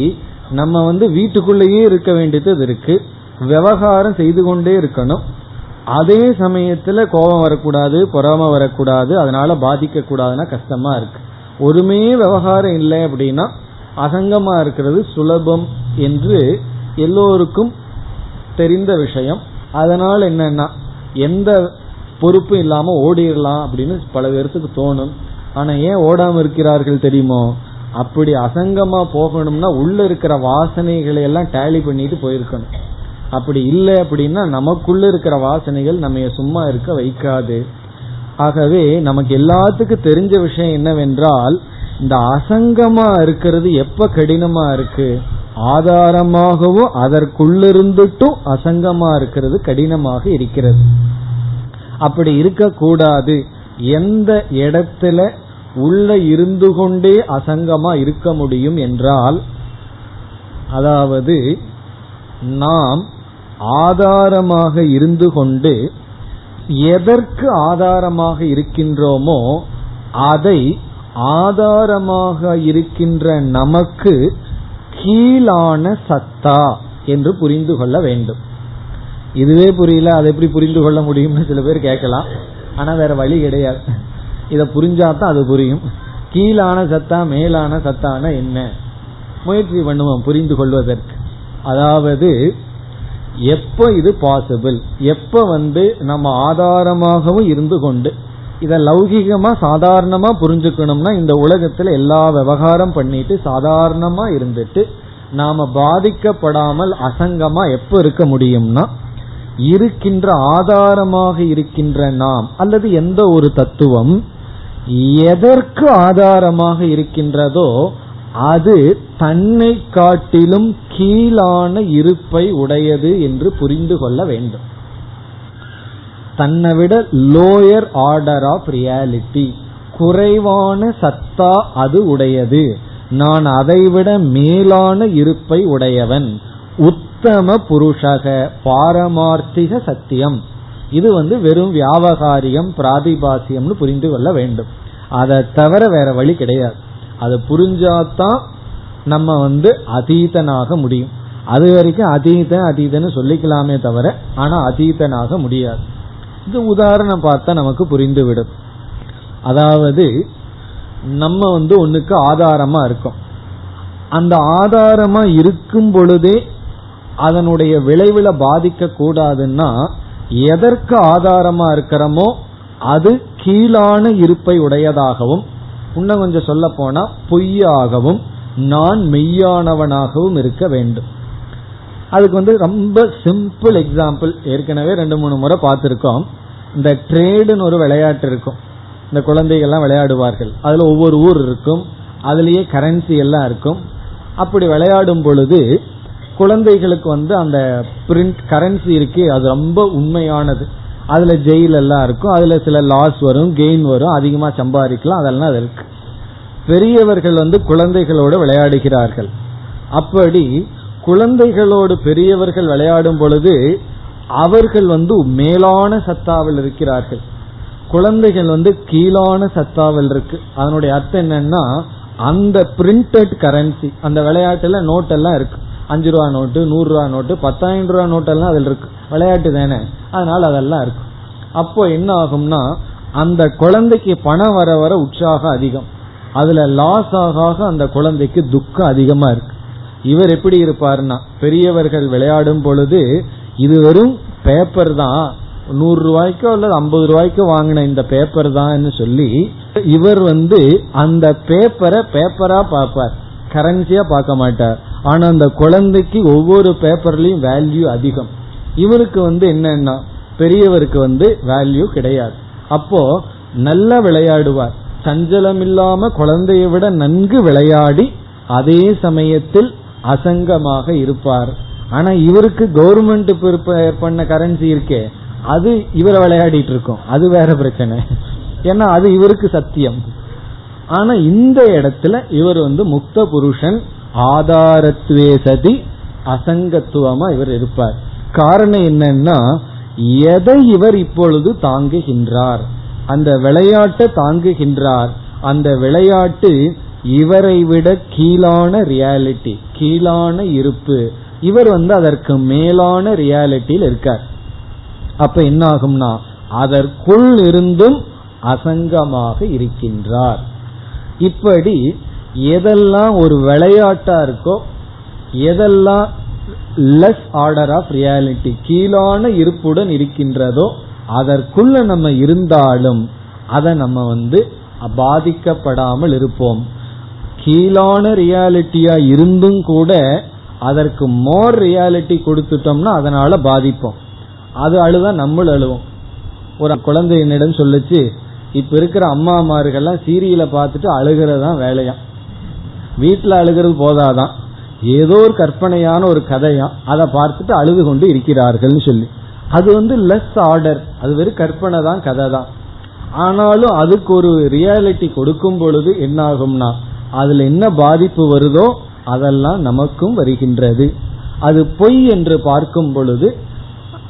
நம்ம வந்து வீட்டுக்குள்ளேயே இருக்க வேண்டியது இருக்கு. விவகாரம் செய்து கொண்டே இருக்கணும். அதே சமயத்துல கோபம் வரக்கூடாது பொறாம வரக்கூடாது அதனால பாதிக்க கூடாதுன்னா கஷ்டமா இருக்கு. ஒருமே விவகாரம் இல்லை அப்படின்னா அசங்கமா இருக்கிறது சுலபம் என்று எல்லோருக்கும் தெரிந்த விஷயம். அதனால என்னன்னா எந்த பொறுப்பும் இல்லாம ஓடிடலாம் அப்படின்னு பல பேர்த்துக்கு தோணும். ஆனா ஏன் ஓடாம இருக்கிறார்கள் தெரியுமோ? அப்படி அசங்கமா போகணும்னா உள்ள இருக்கிற வாசனைகளை எல்லாம் டேலி பண்ணிட்டு போயிருக்கணும். அப்படி இல்லை அப்படின்னா நமக்குள்ள இருக்கிற வாசனைகள் நம்ம சும்மா இருக்க வைக்காது. ஆகவே நமக்கு எல்லாத்துக்கும் தெரிஞ்ச விஷயம் என்னவென்றால் இந்த அசங்கமா இருக்கிறது எப்ப கடினமா இருக்கு? ஆதாரமாகவும் அதற்குள்ளிருந்துட்டும் அசங்கமா இருக்கிறது கடினமாக இருக்கிறது. அப்படி இருக்கக்கூடாது. எந்த இடத்துல உள்ள இருந்து கொண்டே அசங்கமா இருக்க முடியும் என்றால் அதாவது நாம் ஆதாரமாக இருந்து கொண்டு எதற்கு ஆதாரமாக இருக்கின்றோமோ அதை ஆதாரமாக இருக்கின்ற நமக்கு கீழான சத்தா என்று புரிந்து கொள்ள வேண்டும். இதுவே புரியல அதை எப்படி புரிந்து கொள்ள முடியும்னு சில பேர் கேட்கலாம். ஆனா வேற வழி கிடையாது. இதை புரிஞ்சாதான் அது புரியும். கீழான சத்தா மேலான சத்தான என்ன? முயற்சி பண்ணுவோம் புரிந்து கொள்வதற்கு. அதாவது எப்ப இது பாசிபிள் எப்ப வந்து நம்ம ஆதாரமாகவும் இருந்து கொண்டு இத லௌகிகமா சாதாரணமா புரிஞ்சுக்கணும்னா இந்த உலகத்துல எல்லா விவகாரம் பண்ணிட்டு சாதாரணமா இருந்துட்டு நாம பாதிக்கப்படாமல் அசங்கமா எப்ப இருக்க முடியும்னா இருக்கின்ற ஆதாரமாக இருக்கின்ற நாம் அல்லது எந்த ஒரு தத்துவம் எதற்கு ஆதாரமாக இருக்கின்றதோ அது தன்னை காட்டிலும் கீழான இருப்பை உடையது என்று புரிந்து கொள்ள வேண்டும். தன்னை விட லோயர் ஆர்டர் ஆஃப் ரியாலிட்டி குறைவான சத்தா அது உடையது. நான் அதைவிட மேலான இருப்பை உடையவன். உத்தம புருஷக பாரமார்த்திக சத்தியம். இது வந்து வெறும் வியாபகாரியம் பிராதிபாசியம்னு புரிந்து கொள்ள வேண்டும். அதை தவிர வேற வழி கிடையாது. அது புரிஞ்சாதான் நம்ம வந்து அதீதனாக முடியும். அது வரைக்கும் அதீதன் அதீதன்னு சொல்லிக்கலாமே தவிர ஆனா அதீதனாக முடியாது. இது உதாரணம் பார்த்தா நமக்கு புரிந்துவிடும். அதாவது நம்ம வந்து ஒண்ணுக்கு ஆதாரமா இருக்கோம். அந்த ஆதாரமா இருக்கும் பொழுதே அதனுடைய விளைவுல பாதிக்க கூடாதுன்னா எதற்கு ஆதாரமா இருக்கிறோமோ அது கீழான இருப்பை உடையதாகவும் இன்னும் கொஞ்சம் சொல்ல போனா பொய்யாகவும் நான் மெய்யானவனாகவும் இருக்க வேண்டும். அதுக்கு வந்து ரொம்ப சிம்பிள் எக்ஸாம்பிள் ஏற்கனவே ரெண்டு மூணு முறை பார்த்துருக்கோம். இந்த ட்ரேடுன்னு ஒரு விளையாட்டு இருக்கும். இந்த குழந்தைகள்லாம் விளையாடுவார்கள். அதுல ஒவ்வொரு ஊர் இருக்கும். அதுலேயே கரன்சி எல்லாம் இருக்கும். அப்படி விளையாடும் பொழுது குழந்தைகளுக்கு வந்து அந்த பிரிண்ட் கரன்சி இருக்கு அது ரொம்ப உண்மையானது. அதுல ஜெயில் எல்லாம் இருக்கும். அதுல சில லாஸ் வரும் கெயின் வரும். அதிகமா சம்பாதிக்கலாம். அதெல்லாம் அது இருக்கு. பெரியவர்கள் வந்து குழந்தைகளோடு விளையாடுகிறார்கள். அப்படி குழந்தைகளோடு பெரியவர்கள் விளையாடும் பொழுது அவர்கள் வந்து மேலான சத்தாவில் இருக்கிறார்கள். குழந்தைகள் வந்து கீழான சத்தாவில் இருக்கு. அதனுடைய அர்த்தம் என்னன்னா அந்த பிரிண்டட் கரன்சி அந்த விளையாட்டுல நோட் எல்லாம் இருக்கு. அஞ்சு ரூபா நோட்டு நூறு ரூபா நோட்டு பத்தாயிரம் ரூபா நோட்டெல்லாம் அதில் இருக்கு. விளையாட்டு தானே? அதனால அதெல்லாம் இருக்கு. அப்போ என்ன ஆகும்னா அந்த குழந்தைக்கு பணம் வர வர உற்சாகம் அதிகம். அதுல லாஸ் ஆக அந்த குழந்தைக்கு துக்கம் அதிகமா இருக்கு. இவர் எப்படி இருப்பார்னா பெரியவர்கள் விளையாடும் பொழுது இது வெறும் பேப்பர் தான். நூறு ரூபாய்க்கோ அல்லது ஐம்பது ரூபாய்க்கோ வாங்கின இந்த பேப்பர் தான் சொல்லி இவர் வந்து அந்த பேப்பரை பேப்பரா பார்ப்பார். கரன்சியா பார்க்க மாட்டார். ஆனா அந்த குழந்தைக்கு ஒவ்வொரு பேப்பர்லயும் வேல்யூ அதிகம். இவருக்கு வந்து என்னன்னா பெரியவருக்கு வந்து வேல்யூ கிடையாது. அப்போ நல்லா விளையாடுவார். சஞ்சலம் இல்லாம குழந்தைய விட நன்கு விளையாடி அதே சமயத்தில் அசங்கமாக இருப்பார். ஆனா இவருக்கு கவர்மெண்ட் பண்ண கரன்சி இருக்கே. அது இவரை விளையாடிட்டு இருக்கும். அது வேற பிரச்சனை. ஏன்னா அது இவருக்கு சத்தியம். ஆனா இந்த இடத்துல இவர் வந்து முக்த புருஷன் ஆதாரத்துவே சதி அசங்கத்துவமா இவர் இருப்பார். காரணம் என்னன்னா எதை இவர் இப்பொழுது தாங்குகின்றார்? அந்த விளையாட்டை தாங்குகின்றார். அந்த விளையாட்டு இவரை விட கீழான ரியாலிட்டி கீழான இருப்பு இவர் வந்து அதற்கு மேலான ரியாலிட்டியில் இருக்கார். அப்ப என்ன ஆகும்னா அதற்குள் இருந்தும் அசங்கமாக இருக்கின்றார். இப்படி எதெல்லாம் ஒரு விளையாட்டா இருக்கோ எதெல்லாம் லெஸ் ஆர்டர் ஆஃப் ரியாலிட்டி கீழான இருப்புடன் இருக்கின்றதோ அதற்குள்ள நம்ம இருந்தாலும் அதை நம்ம வந்து பாதிக்கப்படாமல் இருப்போம். கீழான ரியாலிட்டியா இருந்தும் கூட அதற்கு மோர் ரியாலிட்டி கொடுத்துட்டோம்னா அதனால பாதிப்போம். அது அழுதா நம்மளும் அழுவோம். ஒரு குழந்தையினிடம் சொல்லுச்சு இப்ப இருக்கிற அம்மாமார்கள்லாம் சீரியலை பார்த்துட்டு அழுகிறதா வேலையா? வீட்டுல அழுகிறது போதாதான் ஏதோ ஒரு கற்பனையான ஒரு கதையா? அதை பார்த்துட்டு அழுது கொண்டு இருக்கிறார்கள்னு சொல்லி. அது வந்து லெஸ் ஆர்டர் அது வெறும் கற்பனை தான் கதை தான். ஆனாலும் அதுக்கு ஒரு ரியாலிட்டி கொடுக்கும் பொழுது என்ன ஆகும்னா அதுல என்ன பாதிப்பு வருதோ அதெல்லாம் நமக்கும் வருகின்றது. அது பொய் என்று பார்க்கும் பொழுது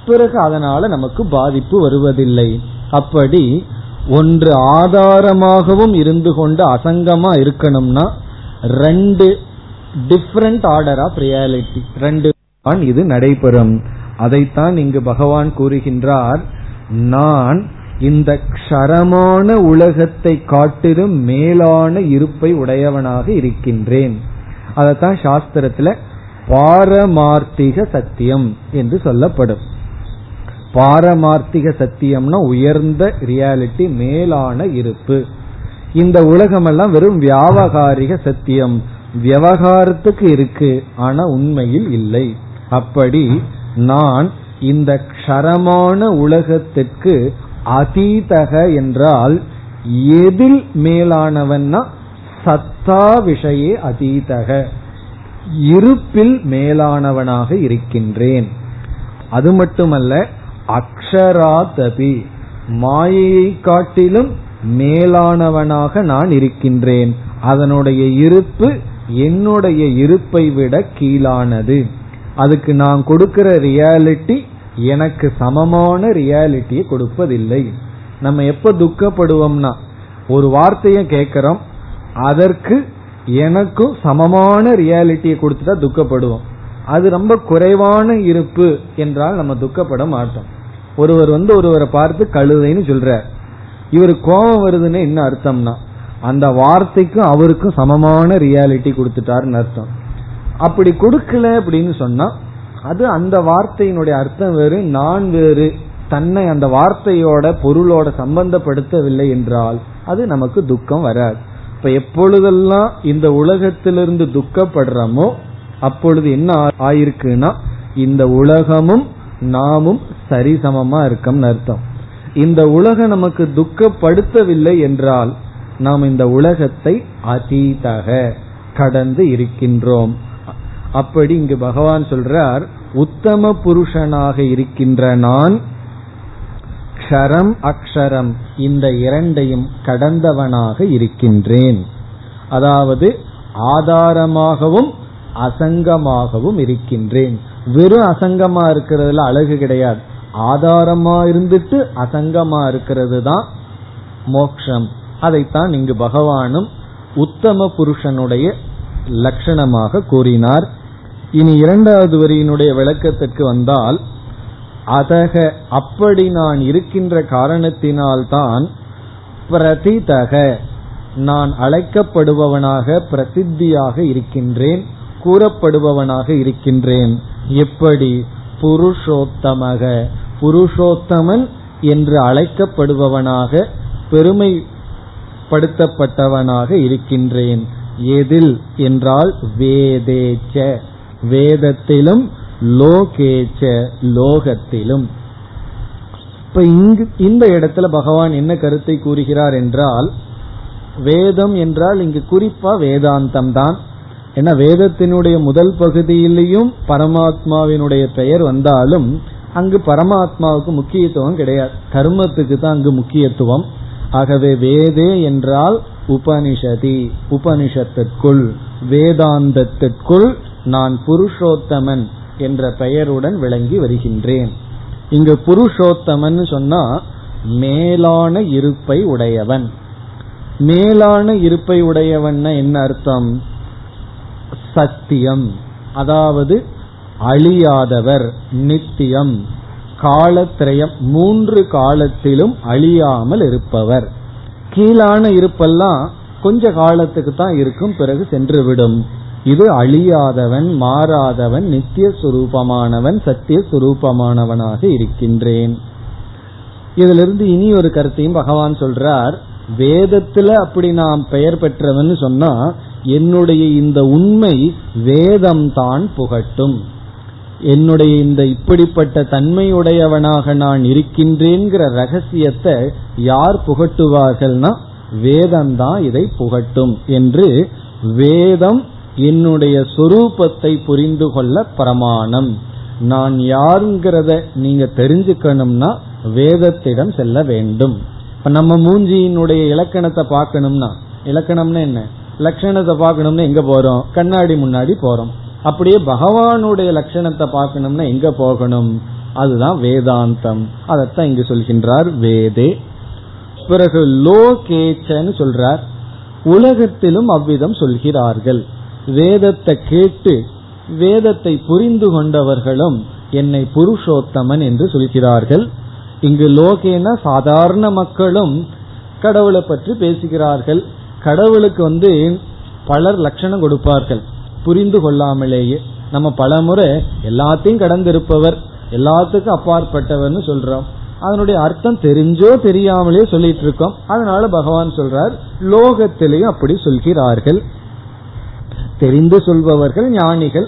பிறகு அதனால நமக்கு பாதிப்பு வருவதில்லை. அப்படி ஒன்று ஆதாரமாகவும் இருந்து கொண்டு அசங்கமா இருக்கணும்னா ரெண்டு டிஃப்ரெண்ட் ஆர்டர் ஆஃப் ரியாலிட்டி ரெண்டு இது நடைபெறும். அதைத்தான் இங்கு பகவான் கூறுகின்றார் நான் இந்த க்ஷரமான உலகத்தை காட்டிலும் மேலான இருப்பை உடையவனாக இருக்கின்றேன். அதத்தான் சாஸ்திரத்துல பாரமார்த்திக சத்தியம் என்று சொல்லப்படும். பாரமார்த்திக சத்தியம்னா உயர்ந்த ரியாலிட்டி மேலான இருப்பு. இந்த உலகமெல்லாம் வெறும் வியாபகாரிக சத்தியம். விவகாரத்துக்கு இருக்கு ஆனா உண்மையில் இல்லை. அப்படி நான் இந்த க்ஷரமான உலகத்திற்கு அதீதக என்றால் எதில் மேலானவன்னா சத்தா விஷயே அதீதக. இருப்பில் மேலானவனாக இருக்கின்றேன். அது மட்டுமல்ல அக்ஷராதபி. மாயையை காட்டிலும் மேலானவனாக நான் இருக்கின்றேன். அதனுடைய இருப்பு என்னுடைய இருப்பை விட கீழானது. அதுக்கு நான் கொடுக்கிற ரியாலிட்டி எனக்கு சமமான ரியாலிட்டியை கொடுப்பதில்லை. நம்ம எப்ப துக்கப்படுவோம்னா ஒரு வார்த்தையை கேட்கிறோம் அதற்கு எனக்கும் சமமான ரியாலிட்டியை கொடுத்துட்டா துக்கப்படுவோம். அது ரொம்ப குறைவான இருப்பு என்றால் நம்ம துக்கப்பட மாட்டோம். ஒருவர் வந்து ஒருவரை பார்த்து கழுதைன்னு சொல்றார். இவர் கோபம் வருதுன்னு என்ன அர்த்தம்னா அந்த வார்த்தைக்கும் அவருக்கும் சமமான ரியாலிட்டி கொடுத்துட்டாருன்னு அர்த்தம். அப்படி கொடுக்கல அப்படின்னு சொன்னா அது அந்த வார்த்தையினுடைய அர்த்தம் வேறு நான் வேறு தன்னை அந்த வார்த்தையோட பொருளோட சம்பந்தப்படுத்தவில்லை என்றால் அது நமக்கு துக்கம் வராது. இப்ப எப்பொழுதெல்லாம் இந்த உலகத்திலிருந்து துக்கப்படுறோமோ அப்பொழுது என்ன ஆயிருக்குன்னா இந்த உலகமும் நாமும் சரிசமமா இருக்கோம்னு அர்த்தம். இந்த உலகம் நமக்கு துக்கப்படுத்தவில்லை என்றால் நாம் இந்த உலகத்தை அதீதக கடந்து இருக்கின்றோம். அப்படி இங்கு பகவான் சொல்றார் உத்தம புருஷனாக இருக்கின்ற நான் க்ஷரம் அக்ஷரம் இந்த இரண்டையும் கடந்தவனாக இருக்கின்றேன். அதாவது ஆதாரமாகவும் அசங்கமாகவும் இருக்கின்றேன். வெறும் அசங்கமா இருக்கிறதுல அழகு கிடையாது. ஆதாரமா இருந்துட்டு அசங்கமா இருக்கிறது தான் மோக்ஷம். அதைத்தான் இங்கு பகவானும் உத்தம புருஷனுடைய லட்சணமாக கூறினார். இனி இரண்டாவது வரியினுடைய விளக்கத்திற்கு வந்தால் அதக அப்படி நான் இருக்கின்ற காரணத்தினால்தான் பிரதிதக நான் அழைக்கப்படுபவனாக பிரசித்தியாக இருக்கின்றேன் கூறப்படுபவனாக இருக்கின்றேன். எப்படி? புருஷோத்தமக. புருஷோத்தமன் என்று அழைக்கப்படுபவனாக பெருமைப்படுத்தப்பட்டவனாக இருக்கின்றேன். எதில்? என்றால் வேதேச்ச. வேதத்திலும் லோகேச்ச லோகத்திலும். இப்ப இங்கு இந்த இடத்துல பகவான் என்ன கருத்தை கூறுகிறார் என்றால் வேதம் என்றால் இங்கு குறிப்பா வேதாந்தம் தான். ஏன்னா வேதத்தினுடைய முதல் பகுதியிலையும் பரமாத்மாவினுடைய பெயர் வந்தாலும் அங்கு பரமாத்மாவுக்கு முக்கியத்துவம் கிடையாது. கர்மத்துக்கு தான் அங்கு முக்கியத்துவம். ஆகவே வேதே என்றால் உபனிஷதி உபனிஷத்திற்குள் வேதாந்தத்திற்குள் நான் புருஷோத்தமன் என்ற பெயருடன் விளங்கி வருகின்றேன். இங்கு புருஷோத்தமன் சொன்னா மேலான இருப்பை உடையவன். மேலான இருப்பை உடையவன் என்ன அர்த்தம்? சத்தியம். அதாவது அழியாதவர் நித்தியம். காலத்திரயம் மூன்று காலத்திலும் அழியாமல் இருப்பவர். கீழான இருப்பெல்லாம் கொஞ்ச காலத்துக்கு தான் இருக்கும் பிறகு சென்றுவிடும் இது அழியாதவன் மாறாதவன் நித்திய சுரூபமானவன் சத்திய சுரூபமானவனாக இருக்கின்றேன். இதிலிருந்து இனி ஒரு கருத்தையும் பகவான் சொல்றார். வேதத்துல அப்படி நாம் பெயர் பெற்றவன் சொன்னா என்னுடைய இந்த உண்மை வேதம் தான் புகட்டும். என்னுடைய இந்த இப்படிப்பட்ட தன்மையுடையவனாக நான் இருக்கின்றேங்கிற ரகசியத்தை யார் புகட்டுவார்கள்னா வேதம்தான் இதை புகட்டும் என்று வேதம் என்னுடைய சொரூபத்தை புரிந்து கொள்ள பிரமாணம். நான் யாருங்கிறத நீங்க தெரிஞ்சுக்கணும்னா வேதத்திடம் செல்ல வேண்டும். இப்ப நம்ம மூஞ்சியினுடைய இலக்கணத்தை பார்க்கணும்னா இலக்கணம்னா என்ன? லட்சணத்தை பார்க்கணும்னா எங்க போறோம்? கண்ணாடி முன்னாடி போறோம். அப்படியே பகவானுடைய லட்சணத்தை பார்க்கணும்னா எங்க போகணும்? அதுதான் வேதாந்தம். அதைத்தான் இங்கு சொல்கின்றார் வேதே. பிறகு லோகேச்சன்னு சொல்றார். உலகத்திலும் அவ்விதம் சொல்கிறார்கள். வேதத்தை கேட்டு வேதத்தை புரிந்து கொண்டவர்களும் என்னை புருஷோத்தமன் என்று சொல்கிறார்கள். இங்கு லோகேன சாதாரண மக்களும் கடவுளை பற்றி பேசுகிறார்கள். கடவுளுக்கு வந்து பலர் லட்சணம் கொடுப்பார்கள். புரிந்து கொள்ளாமலேயே நம்ம பலமுறை எல்லாத்தையும் கடந்திருப்பவர் எல்லாத்துக்கும் அப்பாற்பட்டவர்னு சொல்றோம். அதனுடைய அர்த்தம் தெரிஞ்சோ தெரியாமலே சொல்லிட்டு இருக்கோம். அதனால பகவான் சொல்றார் லோகத்திலேயும் அப்படி சொல்கிறார்கள். தெரிந்து சொல்பவர்கள் ஞானிகள்.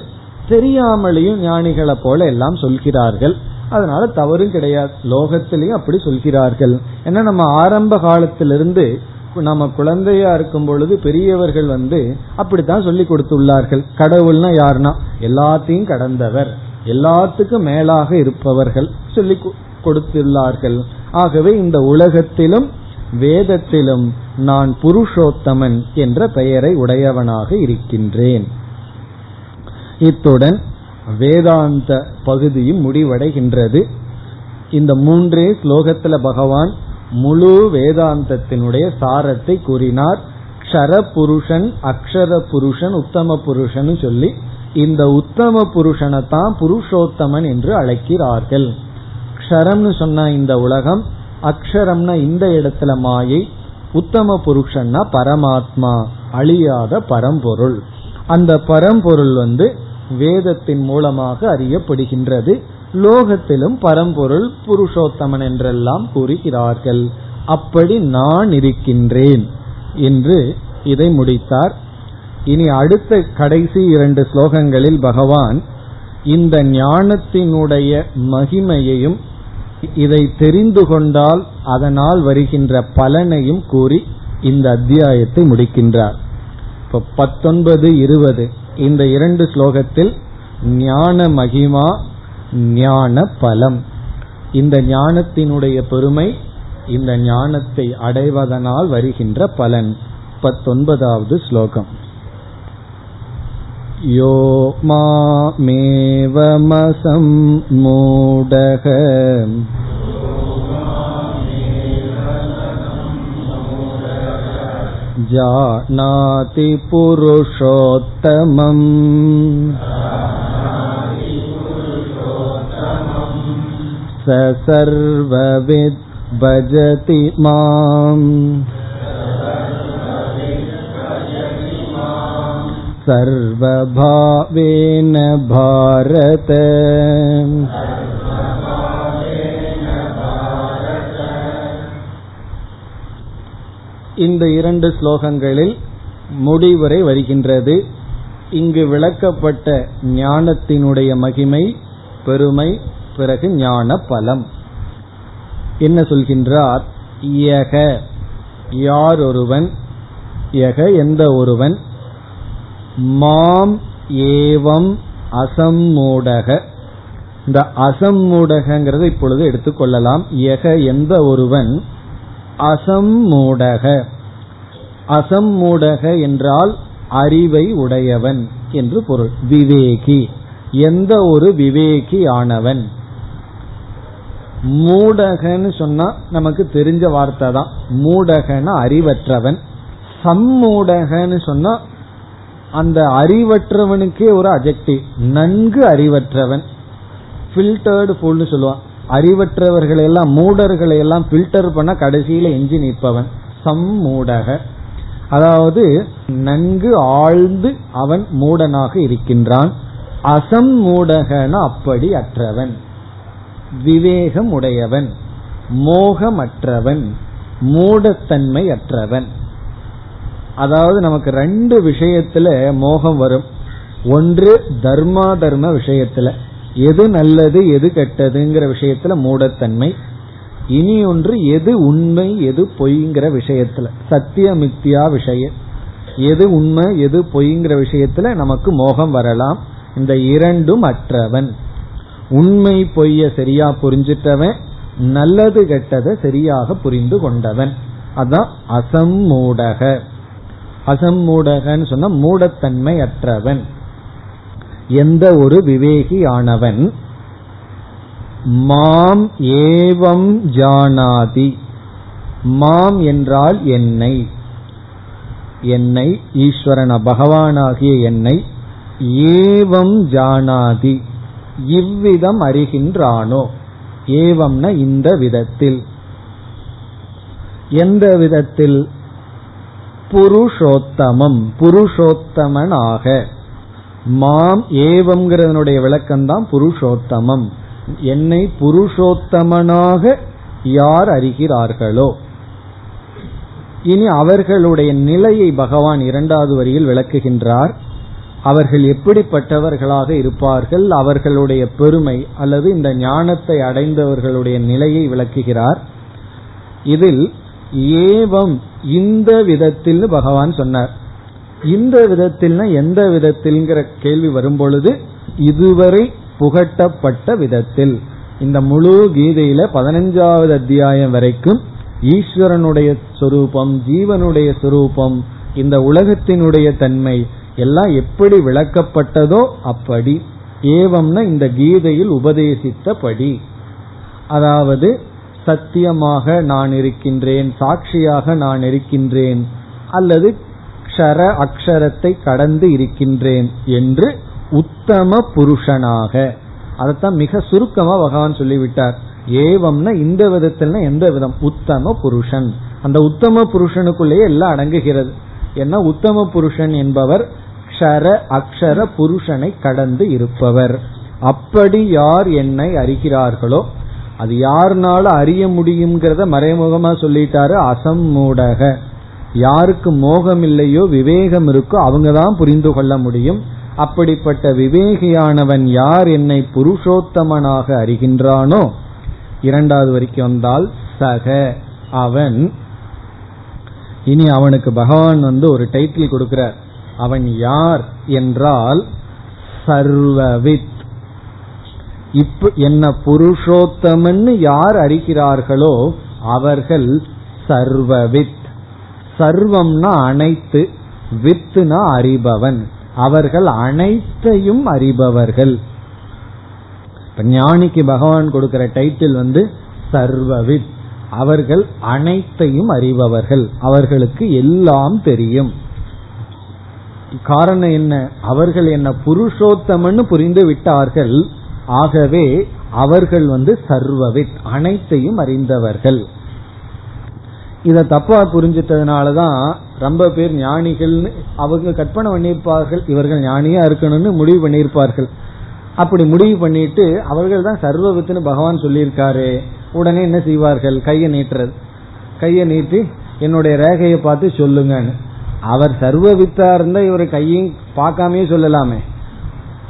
தெரியாமலேயும் ஞானிகளை போல எல்லாம் சொல்கிறார்கள். அதனால தவறும் கிடையாது. லோகத்திலையும் அப்படி சொல்கிறார்கள். ஏன்னா நம்ம ஆரம்ப காலத்திலிருந்து நம்ம குழந்தையா இருக்கும் பொழுது பெரியவர்கள் வந்து அப்படித்தான் சொல்லி கொடுத்துள்ளார்கள். கடவுள்னா யாருன்னா எல்லாத்தையும் கடந்தவர். எல்லாத்துக்கும் மேலாக இருப்பவர்கள் சொல்லி கொடுத்துள்ளார்கள். ஆகவே இந்த உலகத்திலும் வேதத்திலும் நான் புருஷோத்தமன் என்ற பெயரை உடையவனாக இருக்கின்றேன். இத்துடன் வேதாந்த பகுதியும் முடிவடைகின்றது. இந்த மூன்றே ஸ்லோகத்துல பகவான் முழு வேதாந்தத்தினுடைய சாரத்தை கூறினார். க்ஷர புருஷன் அக்ஷர புருஷன் உத்தம புருஷன் சொல்லி இந்த உத்தம புருஷனை தான் புருஷோத்தமன் என்று அழைக்கிறார்கள். க்ஷரம்னு சொன்ன இந்த உலகம் அக்ஷரம்னா இந்த இடத்துல மாயை உத்தம புருஷன்னா பரமாத்மா அழியாத பரம்பொருள். அந்த பரம்பொருள் வந்து வேதத்தின் மூலமாக அறியப்படுகின்றது. லோகத்திலும் பரம்பொருள் புருஷோத்தமன் என்றெல்லாம் கூறுகிறார்கள். அப்படி நான் இருக்கின்றேன் என்று இதை முடித்தார். இனி அடுத்த கடைசி இரண்டு ஸ்லோகங்களில் பகவான் இந்த ஞானத்தினுடைய மகிமையையும் இதை தெரிந்து கொண்டால் அதனால் வருகின்ற பலனையும் கூறி இந்த அத்தியாயத்தை முடிக்கின்றார். இப்போ பத்தொன்பது இருபது இந்த இரண்டு ஸ்லோகத்தில் ஞான மகிமா ஞான பலம். இந்த ஞானத்தினுடைய பெருமை இந்த ஞானத்தை அடைவதனால் வருகின்ற பலன். பத்தொன்பதாவது ஸ்லோகம். यो मामेवमसम्मूढः जानाति पुरुषोत्तमम् स सर्वविद् भजति माम् सर्वभावेन भारत இந்த இரண்டு ஸ்லோகங்களில் முடிவுரை வருகின்றது இங்கு விளக்கப்பட்ட ஞானத்தினுடைய மகிமை பெருமை பிறகு ஞான பலம் என்ன சொல்கின்றார் யக யார் ஒருவன் யக எந்த ஒருவன் மாம் ஏவம் அசம்மூடக இந்த அசம்மூடகங்கிறத இப்பொழுது எடுத்துக்கொள்ளலாம் எக எந்த ஒருவன் அசம்மூடக அசம்மூடக என்றால் அறிவை உடையவன் என்று பொருள். விவேகி. எந்த ஒரு விவேகி ஆனவன். மூடகன்னு சொன்னா நமக்கு தெரிஞ்ச வார்த்தை தான். மூடகன அறிவற்றவன். சம்மூடகன்னு சொன்னா அந்த அறிவற்றவனுக்கே ஒரு அஜெக்டிவ் நன்கு அறிவற்றவன். ஃபில்டர்டு ஃபுல்னு சொல்லுவான். அறிவற்றவர்களை எல்லாம் மூடர்களை எல்லாம் ஃபில்டர் பண்ண கடைசியில எஞ்சி நிற்பவன். சம்மூடக அதாவது நன்கு ஆழ்ந்து அவன் மூடனாக இருக்கின்றான். அசம் மூடகன அப்படி அற்றவன். விவேகம் உடையவன் மோகமற்றவன். மூடத்தன்மை அற்றவன் அதாவது நமக்கு ரெண்டு விஷயத்துல மோகம் வரும். ஒன்று தர்மா தர்ம விஷயத்துல. எது நல்லது எது கெட்டதுங்கிற விஷயத்துல மூடத்தன்மை. இனி ஒன்று எது உண்மை எது பொய்ங்கிற விஷயத்துல. சத்திய மித்தியா விஷயம் எது உண்மை எது பொய்ங்கிற விஷயத்துல நமக்கு மோகம் வரலாம். இந்த இரண்டும் அற்றவன். உண்மை பொய்ய சரியா புரிஞ்சிட்டவன் நல்லது கெட்டதை சரியாக புரிந்து கொண்டவன். அதான் அசம்மூடக அசம்மூடகன்னு சொன்னா மூடத்தன்மை அற்றவன் எந்த ஒரு விவேகியானவன் மாம் ஏவம் ஜானாதி. மாம் என்றால் என்னை. என்னை ஈஸ்வரன பகவானாகிய என்னை ஏவம் ஜானாதி. இவ்விதம் அறிகின்றானோ. ஏவம்ன இந்த விதத்தில். எந்த விதத்தில்? புருஷோத்தமம் புருஷோத்தமனாக. மாம் ஏவம்ங்கிறதனுடைய விளக்கம்தான் புருஷோத்தமம். என்னை புருஷோத்தமனாக யார் அறிகிறார்களோ. இனி அவர்களுடைய நிலையை பகவான் இரண்டாவது வரியில் விளக்குகின்றார். அவர்கள் எப்படிப்பட்டவர்களாக இருப்பார்கள் அவர்களுடைய பெருமை அல்லது இந்த ஞானத்தை அடைந்தவர்களுடைய நிலையை விளக்குகிறார். இதில் ஏவம் இந்த விதத்தில் பகவான் சொன்னார். இந்த விதத்தில்னா எந்த விதத்தில்ங்கிற கேள்வி வரும் பொழுது இதுவரை புகட்டப்பட்ட விதத்தில். இந்த முழு கீதையில பதினஞ்சாவது அத்தியாயம் வரைக்கும் ஈஸ்வரனுடைய சொரூபம் ஜீவனுடைய சொரூபம் இந்த உலகத்தினுடைய தன்மை எல்லாம் எப்படி விளக்கப்பட்டதோ அப்படி. ஏவம்னா இந்த கீதையில் உபதேசித்தபடி. அதாவது சத்தியமாக நான் இருக்கின்றேன் சாட்சியாக நான் இருக்கின்றேன் அல்லது க்ஷர அக்ஷரத்தை கடந்து இருக்கின்றேன் என்று உத்தம புருஷனாக. அதைத்தான் மிக சுருக்கமா பகவான் சொல்லிவிட்டார். ஏவம்னா இந்த விதத்தில்னா எந்த விதம்? உத்தம புருஷன். அந்த உத்தம புருஷனுக்குள்ளேயே எல்லாம் அடங்குகிறது. ஏன்னா உத்தம புருஷன் என்பவர் க்ஷர அக்ஷர புருஷனை கடந்து இருப்பவர். அப்படி யார் என்னை அறிகிறார்களோ அது யாருனால அறிய முடியுங்கிறத மறைமுகமா சொல்லிட்டாரு அசம்மூடக யாருக்கு மோகம் இல்லையோ விவேகம் இருக்கோ அவங்க தான் புரிந்து கொள்ள முடியும். அப்படிப்பட்ட விவேகியானவன் யார் என்னை புருஷோத்தமனாக அறிகின்றானோ? இரண்டாவது வரைக்கும் வந்தால் சக அவன். இனி அவனுக்கு பகவான் வந்து ஒரு டைட்டில் கொடுக்கிறார். அவன் யார் என்றால் சர்வவித் இப்ப என்ன புருஷோத்தமன்னு யார் அறிகிறார்களோ அவர்கள் சர்வவித். சர்வம்னா அனைத்து வித்துனா அறிபவன். அவர்கள் அனைத்தையும் அறிபவர்கள். ஞானிக்கு பகவான் கொடுக்கிற டைட்டில் வந்து சர்வவித். அவர்கள் அனைத்தையும் அறிபவர்கள். அவர்களுக்கு எல்லாம் தெரியும். காரணம் என்ன? அவர்கள் என்ன புருஷோத்தமன்னு புரிந்து விட்டார்கள். ஆகவே அவர்கள் வந்து சர்வவித் அனைத்தையும் அறிந்தவர்கள். இத தப்பா புரிஞ்சிட்டதுனாலதான் ரொம்ப பேர் ஞானிகள்னு அவங்க கற்பனை பண்ணியிருப்பார்கள் இவர்கள் ஞானியா இருக்கணும்னு முடிவு பண்ணியிருப்பார்கள். அப்படி முடிவு பண்ணிட்டு அவர்கள் தான் சர்வவித்துன்னு பகவான் சொல்லியிருக்காரு. உடனே என்ன செய்வார்கள்? கையை நீட்டுறது. கையை நீட்டி என்னுடைய ரேகையை பார்த்து சொல்லுங்கன்னு. அவர் சர்வவித்தா இருந்தா இவர் கையும் பார்க்காமே சொல்லலாமே.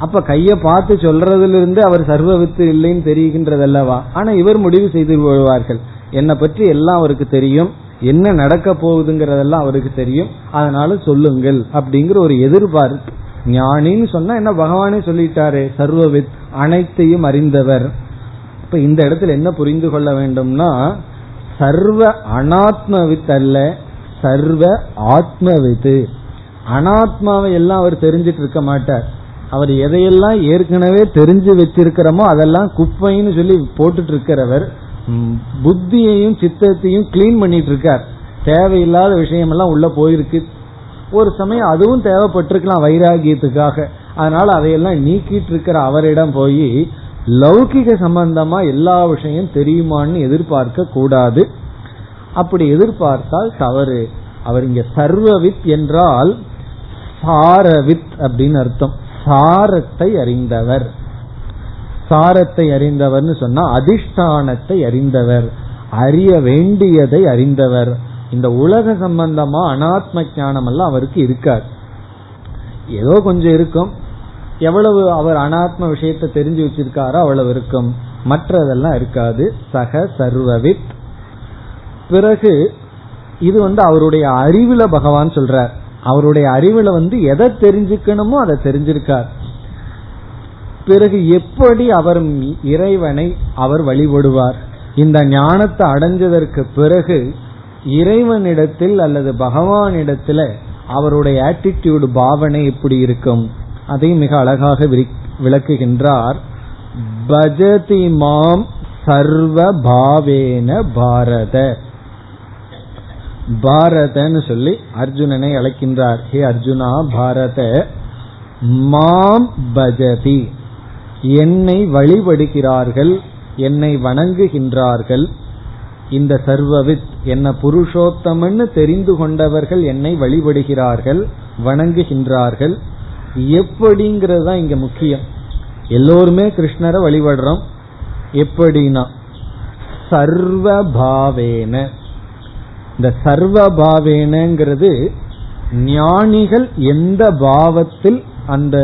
அப்ப கைய பார்த்து சொல்றதுல இருந்து அவர் சர்வவித்து இல்லைன்னு தெரிகின்றது அல்லவா ஆனா இவர் முடிவு செய்து கொள்வார்கள் என்னை பற்றி எல்லாம் அவருக்கு தெரியும். என்ன நடக்க போகுதுங்கிறதெல்லாம் அவருக்கு தெரியும். அதனால சொல்லுங்கள் அப்படிங்கிற ஒரு எதிர்பார்ப்பு ஞானின்னு சொன்னா என்ன பகவானே சொல்லிட்டாரு சர்வவித் அனைத்தையும் அறிந்தவர். இப்ப இந்த இடத்துல என்ன புரிந்து கொள்ள வேண்டும்னா சர்வ அனாத்மவித் அல்ல சர்வ ஆத்மவித்து அனாத்மாவை எல்லாம் அவர் தெரிஞ்சிட்டு இருக்க மாட்டார். அவர் எதையெல்லாம் ஏற்கனவே தெரிஞ்சு வச்சிருக்கிறோமோ அதெல்லாம் குப்பைன்னு சொல்லி போட்டுட்டு இருக்கிறவர் புத்தியையும் சித்தத்தையும் கிளீன் பண்ணிட்டு இருக்கார் தேவையில்லாத விஷயமெல்லாம் உள்ள போயிருக்கு. ஒரு சமயம் அதுவும் தேவைப்பட்டிருக்கலாம் வைராகியத்துக்காக. அதனால அதையெல்லாம் நீக்கிட்டு இருக்கிற அவரிடம் போய் லௌகிக சம்பந்தமா எல்லா விஷயம் தெரியுமான்னு எதிர்பார்க்க கூடாது. அப்படி எதிர்பார்த்தால் தவறு. அவர் இங்க சர்வவித் என்றால் சாரவித் அப்படின்னு அர்த்தம். சாரத்தை அறிந்தவர். சாரத்தை அறிந்தவர்னு சொன்னா அதிஷ்டானத்தை அறிந்தவர். அறிய வேண்டியதை அறிந்தவர். இந்த உலக சம்பந்தமா அனாத்ம ஞானம் எல்லாம் அவருக்கு இருக்காது ஏதோ கொஞ்சம் இருக்கும். எவ்வளவு அவர் அனாத்ம விஷயத்தை தெரிஞ்சு வச்சிருக்காரோ அவ்வளவு இருக்கும். மற்றதெல்லாம் இருக்காது. சக சர்வவித். பிறகு இது வந்து அவருடைய அறிவுல பகவான் சொல்றார். அவருடைய அறிவுல வந்து எதை தெரிஞ்சுக்கணுமோ அதை தெரிஞ்சிருக்கார். பிறகு எப்படி அவர் இறைவனை அவர் வழிபடுவார்? இந்த ஞானத்தை அடைஞ்சதற்கு பிறகு இறைவனிடத்தில் அல்லது பகவானிடத்துல அவருடைய ஆட்டிடியூடு பாவனை எப்படி இருக்கும்? அதை மிக அழகாக விளக்குகின்றார். பஜதி மாம் சர்வ பாவேன பாரத. பாரதன்னு சொல்லி அர்ஜுனனை அழைக்கின்றார். ஹே அர்ஜுனா பாரத மாம் பஜதி. என்னை வழிபடுகிறார்கள் என்னை வணங்குகின்றார்கள். இந்த சர்வவித் என்ன புருஷோத்தமன்னு தெரிந்து கொண்டவர்கள் என்னை வழிபடுகிறார்கள் வணங்குகின்றார்கள். எப்படிங்கிறது தான் இங்க முக்கியம். எல்லோருமே கிருஷ்ணரை வழிபடுறோம். எப்படின்னா சர்வபாவேன இந்த சர்வபாவேனங்கிறது ஞானிகள் எந்த பாவத்தில் அந்த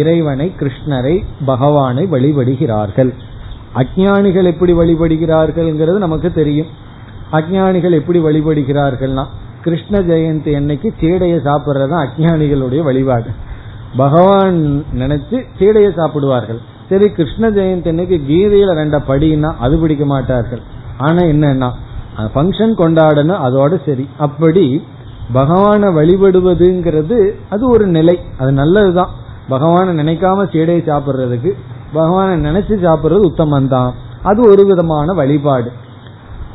இறைவனை கிருஷ்ணரை பகவானை வழிபடுகிறார்கள்? அஜானிகள் எப்படி வழிபடுகிறார்கள்ங்கிறது நமக்கு தெரியும். அஜானிகள் எப்படி வழிபடுகிறார்கள்னா கிருஷ்ண ஜெயந்தி அன்னைக்கு சீடையை சாப்பிட்றது தான் அஜானிகளுடைய வழிபாடு. பகவான் நினைச்சு சீடையை சாப்பிடுவார்கள். சரி கிருஷ்ண ஜெயந்தி அன்னைக்கு கீதையில ரெண்ட படின்னா அது பிடிக்க மாட்டார்கள். ஆனா என்னன்னா ஃபங்க்ஷன் கொண்டாடணும் அதோட சரி. அப்படி பகவானை வழிபடுவதுங்கிறது அது ஒரு நிலை. அது நல்லதுதான். பகவானை நினைக்காம சீடையை சாப்பிட்றதுக்கு பகவானை நினைச்சு சாப்பிட்றது உத்தமந்தான் அது ஒரு விதமான வழிபாடு.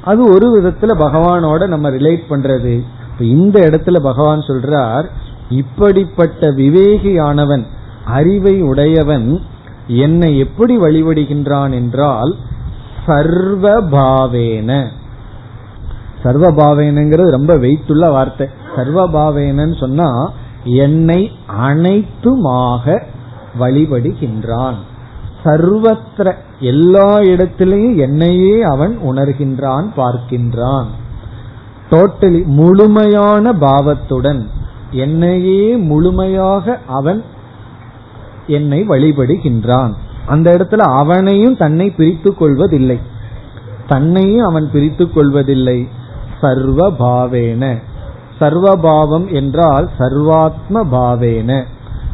அது ஒரு விதத்துல பகவானோட நம்ம ரிலேட் பண்றது. இப்ப இந்த இடத்துல பகவான் சொல்றார் இப்படிப்பட்ட விவேகியானவன் அறிவை உடையவன் என்னை எப்படி வழிபடுகின்றான் என்றால் சர்வபாவேன. சர்வபாவேனங்கிறது ரொம்ப வெயிட்டுள்ள வார்த்தை. சர்வபாவேனன்னு சொன்னா என்னை அனைத்துமாக வழிபடுகின்றான். சர்வத்திர எல்லா இடத்திலையும் என்னையே அவன் உணர்கின்றான் பார்க்கின்றான். டோட்டலி முழுமையான பாவத்துடன் என்னையே முழுமையாக அவன் என்னை வழிபடுகின்றான். அந்த இடத்துல அவனையும் தன்னை பிரித்துக் கொள்வதில்லை. தன்னையும் அவன் பிரித்துக் கொள்வதில்லை. சர்வ பாவேன சர்வபாவம் என்றால் சர்வாத்ம பாவேன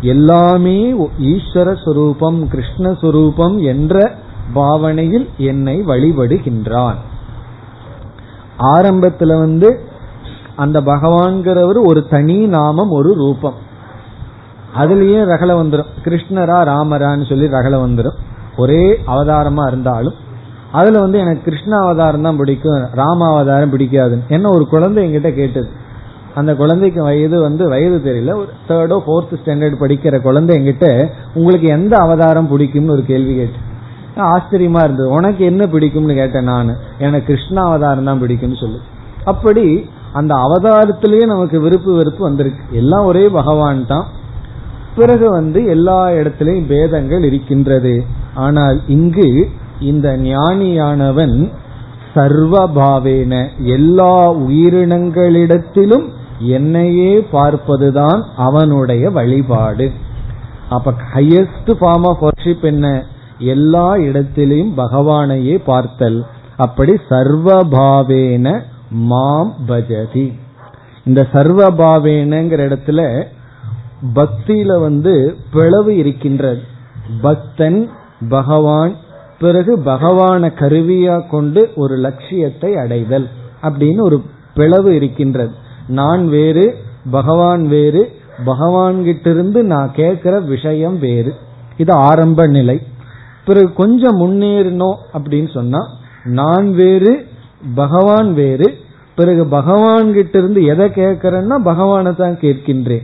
எல்லாமே ஈஸ்வர சுரூபம் கிருஷ்ணஸ்வரூபம் என்ற பாவனையில் என்னை வழிபடுகின்றான். ஆரம்பத்துல வந்து அந்த பகவான்கிறவர் ஒரு தனி நாமம் ஒரு ரூபம். அதுலயே ரகல வந்துடும் கிருஷ்ணரா ராமரான்னு சொல்லி ரகல வந்துடும் ஒரே அவதாரமா இருந்தாலும் அதுல வந்து எனக்கு கிருஷ்ண அவதாரம் தான் பிடிக்கும் ராம அவதாரம் பிடிக்காதுன்னு. என்ன ஒரு குழந்தை என்கிட்ட கேட்டது. அந்த குழந்தைக்கு வயது வந்து வயது தெரியல ஒரு தேர்டோ ஃபோர்த் ஸ்டாண்டர்ட் படிக்கிற குழந்தை என்கிட்ட உங்களுக்கு எந்த அவதாரம் பிடிக்கும்னு ஒரு கேள்வி கேட்டேன். ஆச்சரியமா இருந்தது. உனக்கு என்ன பிடிக்கும்னு கேட்டேன் நான். எனக்கு கிருஷ்ண அவதாரம் தான் பிடிக்கும்னு சொல்லு. அப்படி அந்த அவதாரத்திலேயே நமக்கு விருப்பு வெறுப்பு வந்திருக்கு. எல்லாம் ஒரே பகவான் தான். பிறகு வந்து எல்லா இடத்திலையும் பேதங்கள் இருக்கின்றது. ஆனால் இங்கு இந்த ஞானியானவன் சர்வபாவேன எல்லா உயிரினங்களிடத்திலும் என்னையே பார்ப்பதுதான் அவனுடைய வழிபாடு. அப்ப ஹையஸ்ட் ஃபார்ம் ஆஃப் ஒர்ஷிப் என்ன? எல்லா இடத்திலையும் பகவானையே பார்த்தல். அப்படி சர்வபாவேன மாம் பஜதி. இந்த சர்வபாவேனங்கிற இடத்துல பக்தியில வந்து பிளவு இருக்கின்றது. பக்தன் பகவான் பிறகு பகவான கருவியா கொண்டு ஒரு லட்சியத்தை அடைதல் அப்படின்னு ஒரு பிளவு இருக்கின்றது. நான் வேறு பகவான் வேறு பகவான்கிட்ட இருந்து நான் கேட்கிற விஷயம் வேறு. இது ஆரம்ப நிலை. பிறகு கொஞ்சம் முன்னேறணும் அப்படின்னு சொன்னா நான் வேறு பகவான் வேறு பிறகு பகவான் கிட்ட இருந்து எதை கேட்கிறேன்னா பகவானை தான் கேட்கின்றேன்.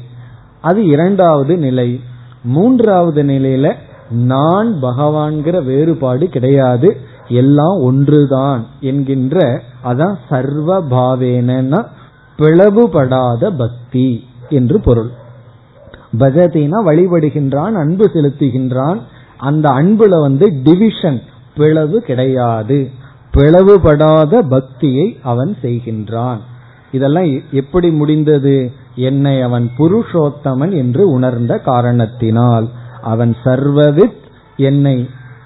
அது இரண்டாவது நிலை. மூன்றாவது நிலையில நான் பகவான்கிற வேறுபாடு கிடையாது எல்லாம் ஒன்றுதான் என்கின்ற அதான் சர்வ பாவேனா பிளவுபடாத பக்தி என்று பொருள். பஜதினா வழிபடுகின்றான் அன்பு செலுத்துகின்றான் அந்த அன்புல வந்து டிவிஷன் பிளவு கிடையாது. பிளவுபடாத பக்தியை அவன் செய்கின்றான். இதெல்லாம் எப்படி முடிந்தது? என்னை அவன் புருஷோத்தமன் என்று உணர்ந்த காரணத்தினால். அவன் சர்வவித் என்னை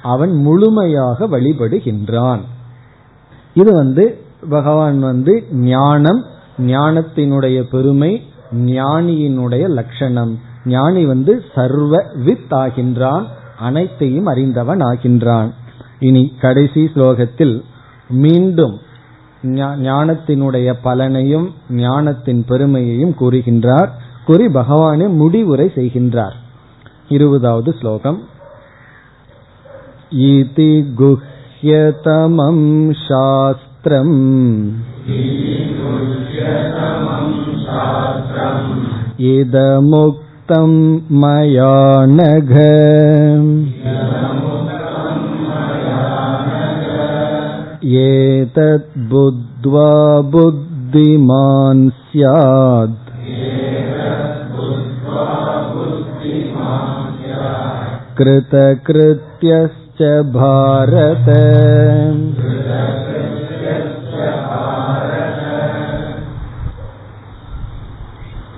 அவன் முழுமையாக வழிபடுகின்றான். இது வந்து பகவான் வந்து ஞானம் ஞானத்தினுடைய பெருமை ஞானியினுடைய லட்சணம். ஞானி வந்து சர்வ வித் ஆகின்றான் அனைத்தையும் அறிந்தவன் ஆகின்றான். இனி கடைசி ஸ்லோகத்தில் மீண்டும் ஞானத்தினுடைய பலனையும் ஞானத்தின் பெருமையையும் கூறுகின்றார். கூறி பகவானே முடிவுரை செய்கின்றார். இருபதாவது ஸ்லோகம் இதி குஹ்யதமம் சாஸ்திரம் இதமுக்தம் மயா நக एतद्बुद्ध्वा बुद्धिमान् स्यात् कृतकृत्यश्च भारत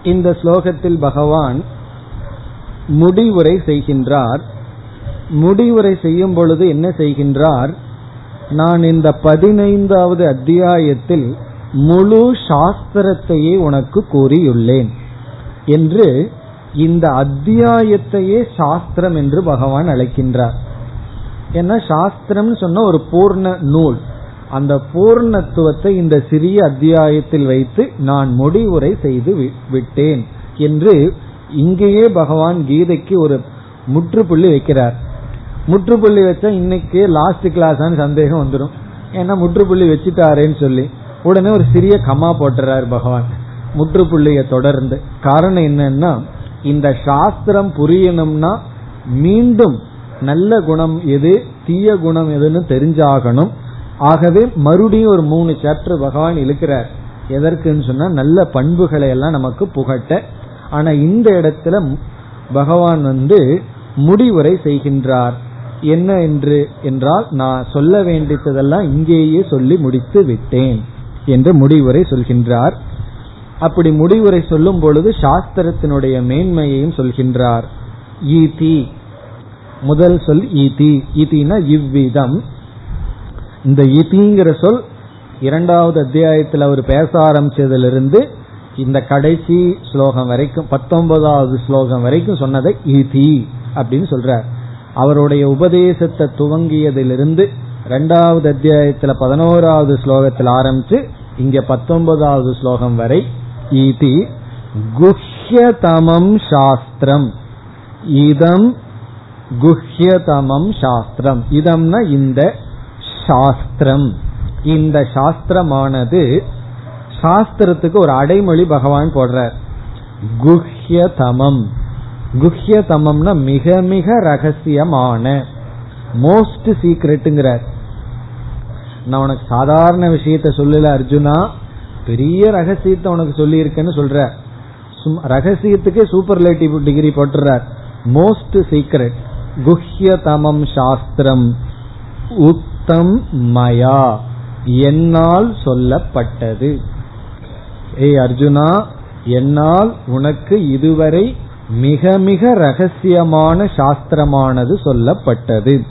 இந்த ஸ்லோகத்தில் பகவான் முடிவுரை செய்கின்றார் முடிவுரை செய்யும் பொழுது என்ன செய்கின்றார் நான் இந்த பதினைந்தாவது அத்தியாயத்தில் முழு சாஸ்திரத்தையே உனக்கு கூறியுள்ளேன் என்று இந்த அத்தியாயத்தையே சாஸ்திரம் என்று பகவான் அழைக்கின்றார். ஏன்னா சாஸ்திரம் சொன்ன ஒரு பூர்ண நூல். அந்த பூர்ணத்துவத்தை இந்த சிறிய அத்தியாயத்தில் வைத்து நான் முடிவுரை செய்து விட்டேன் என்று இங்கேயே பகவான் கீதைக்கு ஒரு முற்றுப்புள்ளி வைக்கிறார். முற்றுப்புள்ளி வச்சா இன்னைக்கு லாஸ்ட் கிளாஸான சந்தேகம் வந்துடும் ஏன்னா முற்றுப்புள்ளி வச்சுட்டாரேன்னு சொல்லி. உடனே ஒரு சிறிய கமா போட்டுறாரு பகவான். முற்றுப்புள்ளிய தொடர்ந்து. காரணம் என்னன்னா இந்த சாஸ்திரம் புரியணும்னா மீண்டும் நல்ல குணம் எது தீய குணம் எதுன்னு தெரிஞ்சாகணும். ஆகவே மறுபடியும் ஒரு மூணு சாப்டர் பகவான் இழுக்கிறார். எதற்குன்னு சொன்னா நல்ல பண்புகளை எல்லாம் நமக்கு புகட்ட. ஆனா இந்த இடத்துல பகவான் வந்து முடிவுரை செய்கின்றார். என்ன என்று என்றால் நான் சொல்ல வேண்டியதெல்லாம் இங்கேயே சொல்லி முடித்து விட்டேன் என்று முடிவுரை சொல்கின்றார். அப்படி முடிவுரை சொல்லும் பொழுது சாஸ்திரத்தினுடைய மேன்மையையும் சொல்கின்றார். ஈதி. முதல் சொல் ஈதி. ஈதினா இவ்விதம். இந்த ஈதிங்கிற சொல் இரண்டாவது அத்தியாயத்தில் அவர் பேச ஆரம்பிச்சதிலிருந்து இந்த கடைசி ஸ்லோகம் வரைக்கும் பத்தொன்பதாவது ஸ்லோகம் வரைக்கும் சொன்னதை ஈதி அப்படின்னு சொல்றார். அவருடைய உபதேசத்தை துவங்கியதிலிருந்து ரெண்டாவது அத்தியாயத்துல பதினோராவது ஸ்லோகத்தில் ஆரம்பிச்சு இங்க பத்தொன்பதாவது ஸ்லோகம் வரை இது குஹ்யதமம் சாஸ்திரம் இதம் குஹ்யதமம் சாஸ்திரம் இதம்னா இந்த சாஸ்திரம் இந்த சாஸ்திரமானது சாஸ்திரத்துக்கு ஒரு அடைமொழி பகவான் போடுறார். குஹ்யதமம்। குஹ்யதமம்னா மிக மிக ரகசியமான மோஸ்ட் சீக்ரெட்டுங்கிறார் நான் உனக்கு சாதாரண விஷயத்த சொல்லல அர்ஜுனா. பெரிய ரகசியத்தை உனக்கு சொல்லி இருக்கேன்னு சொல்ற ரகசியத்துக்கே சூப்பர்லேட்டிவ் டிகிரி போட்டுறார். மோஸ்ட் சீக்ரெட் குஹ்யதமம் சாஸ்திரம். உத்தம் மயா. என்னால் சொல்லப்பட்டது. ஏய் அர்ஜுனா என்னால் உனக்கு இதுவரை மிக மிக ரகசியமான சாஸ்திரமானது சொல்லப்பட்டது.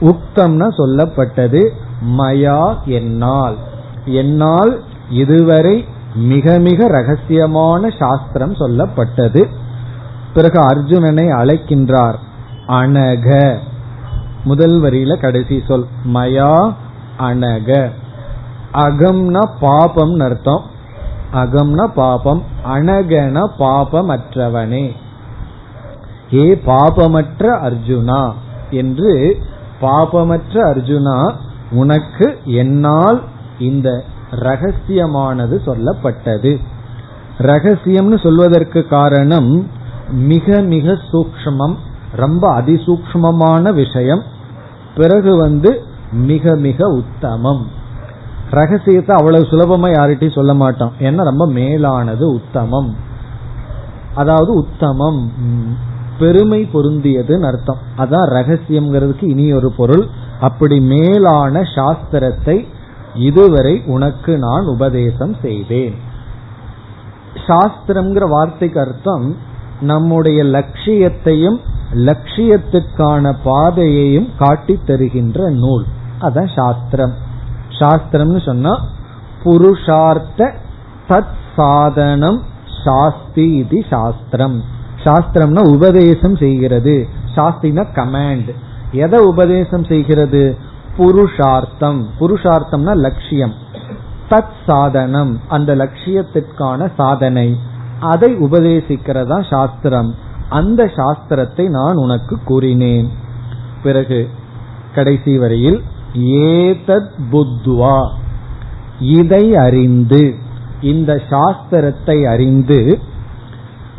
உக்தம்னா சொல்லப்பட்டது மயா என்னால். என்னால் இதுவரை மிக மிக ரகசியமான சாஸ்திரம் சொல்லப்பட்டது. பிறகு அர்ஜுனனை அழைக்கின்றார். அனக. முதல் வரியில கடைசி சொல் மயா அனக. அகம்னா பாபம் அர்த்தம். அகம்னா பாபம் அனகன பாபமற்றவனே. ஏ பாபமற்ற அர்ஜுனா என்று பாபமற்ற அர்ஜுனா உனக்கு என்னால் இந்த ரகசியமானது சொல்லப்பட்டது. ரகசியம்னு சொல்வதற்கு காரணம் மிக மிக சூக்மம் ரொம்ப அதிசூக்மமான விஷயம். பிறகு வந்து மிக மிக உத்தமம். ரகசியத்தை அவ்வளவு சுலபமா யார்கிட்டையும் சொல்ல மாட்டோம். ஏன்னா ரொம்ப மேலானது உத்தமம். அதாவது உத்தமம். பெருமை பொருந்தியதுன்னு அர்த்தம். அதான் ரகசியம்ங்கிறதுக்கு இனி ஒரு பொருள். அப்படி மேலான சாஸ்திரத்தை இதுவரை உனக்கு நான் உபதேசம் செய்தேன். சாஸ்திரம்ங்கிற வார்த்தைக்கு அர்த்தம் நம்முடைய லட்சியத்தையும் லட்சியத்துக்கான பாதையையும் காட்டி தருகின்ற நூல். அதான் சாஸ்திரம். சாஸ்திரம்னு சொன்னா புருஷார்த்த தத் சாதனம் சாஸ்தி இது சாஸ்திரம். சாஸ்திரம்னா உபதேசம் செய்கிறது. சாஸ்தினா கமாண்ட். எதை உபதேசம் செய்கிறது? புருஷார்த்தம். புருஷார்த்தம்னா லட்சியம். தத் சாதனம் அந்த லட்சியத்திற்கான சாதனை. அதை உபதேசிக்கிறதா சாஸ்திரம். அந்த சாஸ்திரத்தை நான் உனக்கு கூறினேன். பிறகு கடைசி வரையில் ஏதத் புத்வா. இதை அறிந்து இந்த சாஸ்திரத்தை அறிந்து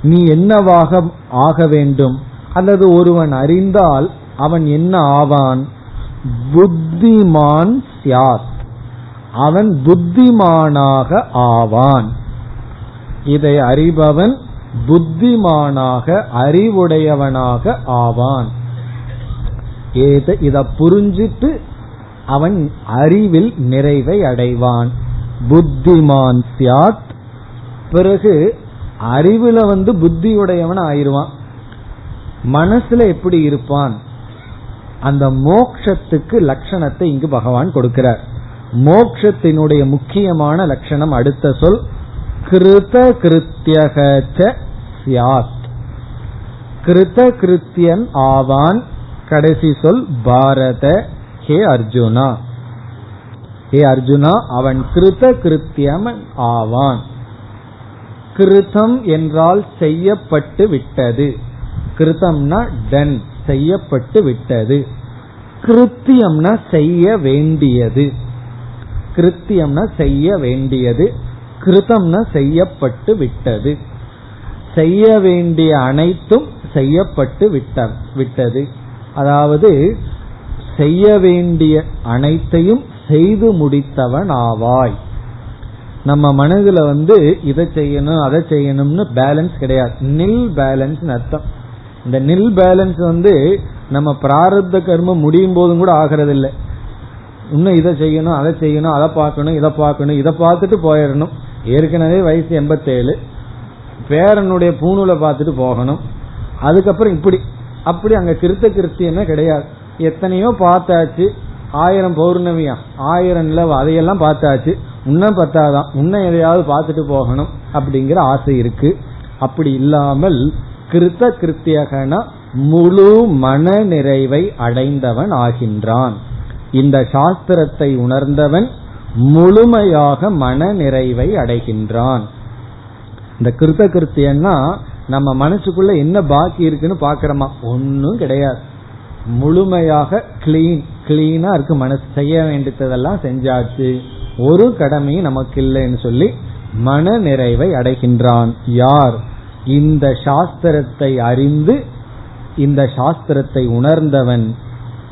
நீ என்னவாக ஆக வேண்டும்? அல்லது ஒருவன் அறிந்தால் அவன் என்ன ஆவான்? புத்திமான் சியாத் அவன் புத்திமானாக ஆவான். இதை அறிபவன் புத்திமானாக அறிவுடையவனாக ஆவான். ஏத இத புரிஞ்சிட்டு அவன் அறிவில் நிறைவை அடைவான். புத்திமான் சியாத் பிறகு அறிவுல வந்து புத்தியுடையவன் ஆயிருவான். மனசுல எப்படி இருப்பான்? அந்த மோக்ஷத்துக்கு லட்சணத்தை இங்கு பகவான் கொடுக்கிறார். மோக்ஷத்தினுடைய முக்கியமான லட்சணம் அடுத்த சொல் கிருத கிருத்தியக சியாத் கிருத கிருத்தியன் ஆவான் கடைசி சொல் பாரத ஹே அர்ஜுனா. ஹே அர்ஜுனா அவன் கிருத கிருத்தியம் ஆவான். கிருதம் என்றால் செய்யப்பட்டு விட்டது. கிருதம்னா டன். செய்யப்பட்டு விட்டது. கிருத்தியம்னா செய்ய வேண்டியது. கிருத்தியம்னா செய்ய வேண்டியது. கிருதம்னா செய்யப்பட்டு விட்டது. செய்ய வேண்டிய அனைத்தும் செய்யப்பட்டு விட்ட விட்டது. அதாவது செய்ய வேண்டிய அனைத்தையும் செய்து முடித்தவன் ஆவாய் நம்ம மனதுல வந்து இதை செய்யணும் அதை செய்யணும்னு பேலன்ஸ் கிடையாது. நில் பேலன்ஸ் அர்த்தம். இந்த நில் பேலன்ஸ் வந்து நம்ம பிராரப்த கர்மம் முடியும் போதும் கூட ஆகிறது இல்லை இன்னும் இதை செய்யணும் அதை செய்யணும் அதை பார்க்கணும் இதை பார்க்கணும் இதை பார்த்துட்டு போயிடணும். ஏற்கனவே வயசு எண்பத்தேழு. பேரனுடைய பூணூலை பார்த்துட்டு போகணும். அதுக்கப்புறம் இப்படி. அப்படி அங்க கிருத்த கிருத்தியமே கிடையாது. எத்தனையோ பார்த்தாச்சு. ஆயிரம் பௌர்ணமியா? ஆயிரம் அதையெல்லாம் பார்த்தாச்சு. இன்னும் பத்தாதான். இன்னும் எதையாவது பார்த்துட்டு போகணும் அப்படிங்கிற ஆசை இருக்கு. அப்படி இல்லாமல் கிருத்த கிருத்தியகனா முழு மன நிறைவை அடைந்தவன் ஆகின்றான். இந்த சாஸ்திரத்தை உணர்ந்தவன் முழுமையாக மன நிறைவை அடைகின்றான். இந்த கிருத்த கிருத்தியன்னா நம்ம மனசுக்குள்ள என்ன பாக்கி இருக்குன்னு பாக்கிறோமா? ஒன்னும் கிடையாது. முழுமையாக கிளீன் கிளீனா இருக்கு மனசு. செய்ய வேண்டியதெல்லாம் செஞ்சாச்சு. ஒரு கடமையும் நமக்கு இல்லைன்னு சொல்லி மன நிறைவை அடைகின்றான். யார்? இந்த சாஸ்திரத்தை அறிந்து இந்த சாஸ்திரத்தை உணர்ந்தவன்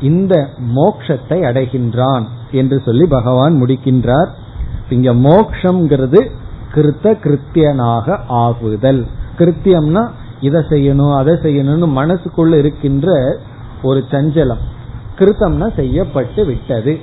இந்த மோக்ஷத்தை அடைகின்றான் என்று சொல்லி பகவான் முடிக்கின்றார். இங்க மோக்ஷங்கிறது கிருத்த கிருத்தியனாக ஆகுதல். கிருத்தியம்னா இதை செய்யணும் அதை செய்யணும்னு மனசுக்குள்ள இருக்கின்ற ஒரு சஞ்சலம். கிருத்தம்னா செய்யப்பட்டு விட்டது.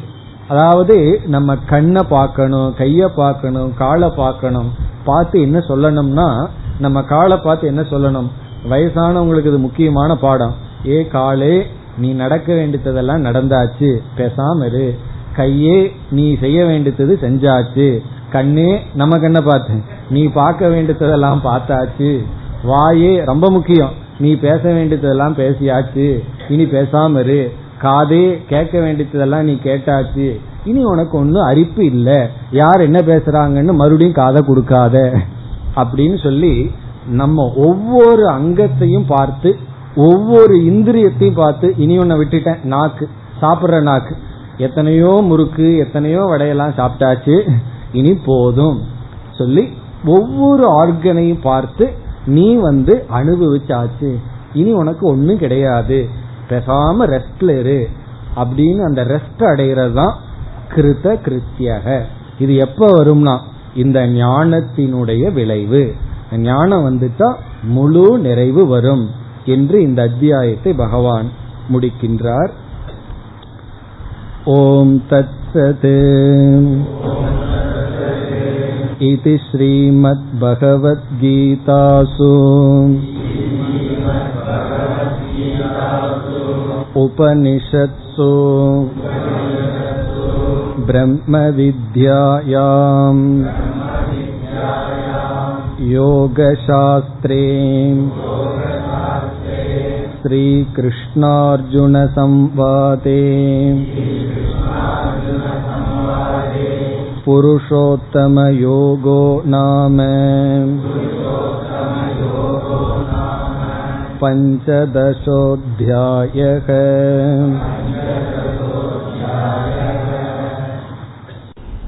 அதாவது நம்ம கண்ணை பார்க்கணும் கைய பார்க்கணும் காலை பார்க்கணும் பார்த்து என்ன சொல்லணும்னா நம்ம காலை பார்த்து என்ன சொல்லணும்? வயசானவங்களுக்கு இது முக்கியமான பாடம். ஏ காலே நீ நடக்க வேண்டியதெல்லாம் நடந்தாச்சு. பேசாம இரு. கையே நீ செய்ய வேண்டியது செஞ்சாச்சு. கண்ணே நம்ம கண்ணை பார்த்து? நீ பார்க்க வேண்டியதெல்லாம் பார்த்தாச்சு. வாயே ரொம்ப முக்கியம். நீ பேச வேண்டியதெல்லாம் பேசியாச்சு. இனி பேசாம இரு. காதே கேட்க வேண்டியதெல்லாம் நீ கேட்டாச்சு. இனி உனக்கு ஒன்னும் அரிப்பு இல்ல. யார் என்ன பேசுறாங்கன்னு மறுபடியும் காதை கொடுக்காத. அப்படின்னு சொல்லி நம்ம ஒவ்வொரு அங்கத்தையும் பார்த்து ஒவ்வொரு இந்திரியத்தையும் பார்த்து இனி ஒன்ன விட்டுட்டேன் நாக்கு சாப்பிடுற நாக்கு. எத்தனையோ முறுக்கு எத்தனையோ வடையெல்லாம் சாப்பிட்டாச்சு இனி போதும். சொல்லி ஒவ்வொரு ஆர்கனையும் பார்த்து நீ வந்து அனுபவிச்சாச்சு. இனி உனக்கு ஒன்னும் கிடையாது. பெசாம ரெஸ்ட்ல இரு. அப்படின்னு அந்த ரெஸ்ட் அடைகிறது தான் கிருத கிருத்தியக. இது எப்ப வரும்னா இந்த ஞானத்தினுடைய விளைவு ஞானம் வந்துட்டா முழு நிறைவு வரும் என்று இந்த அத்தியாயத்தை பகவான் முடிக்கின்றார் ஓம் தத் इति श्रीमद्भगवद्गीतासु उपनिषत्सु ब्रह्मविद्यायाम् योगशास्त्रे श्रीकृष्णार्जुनसंवादे पुरुषोत्तमयोगो नाम पञ्चदशोऽध्यायः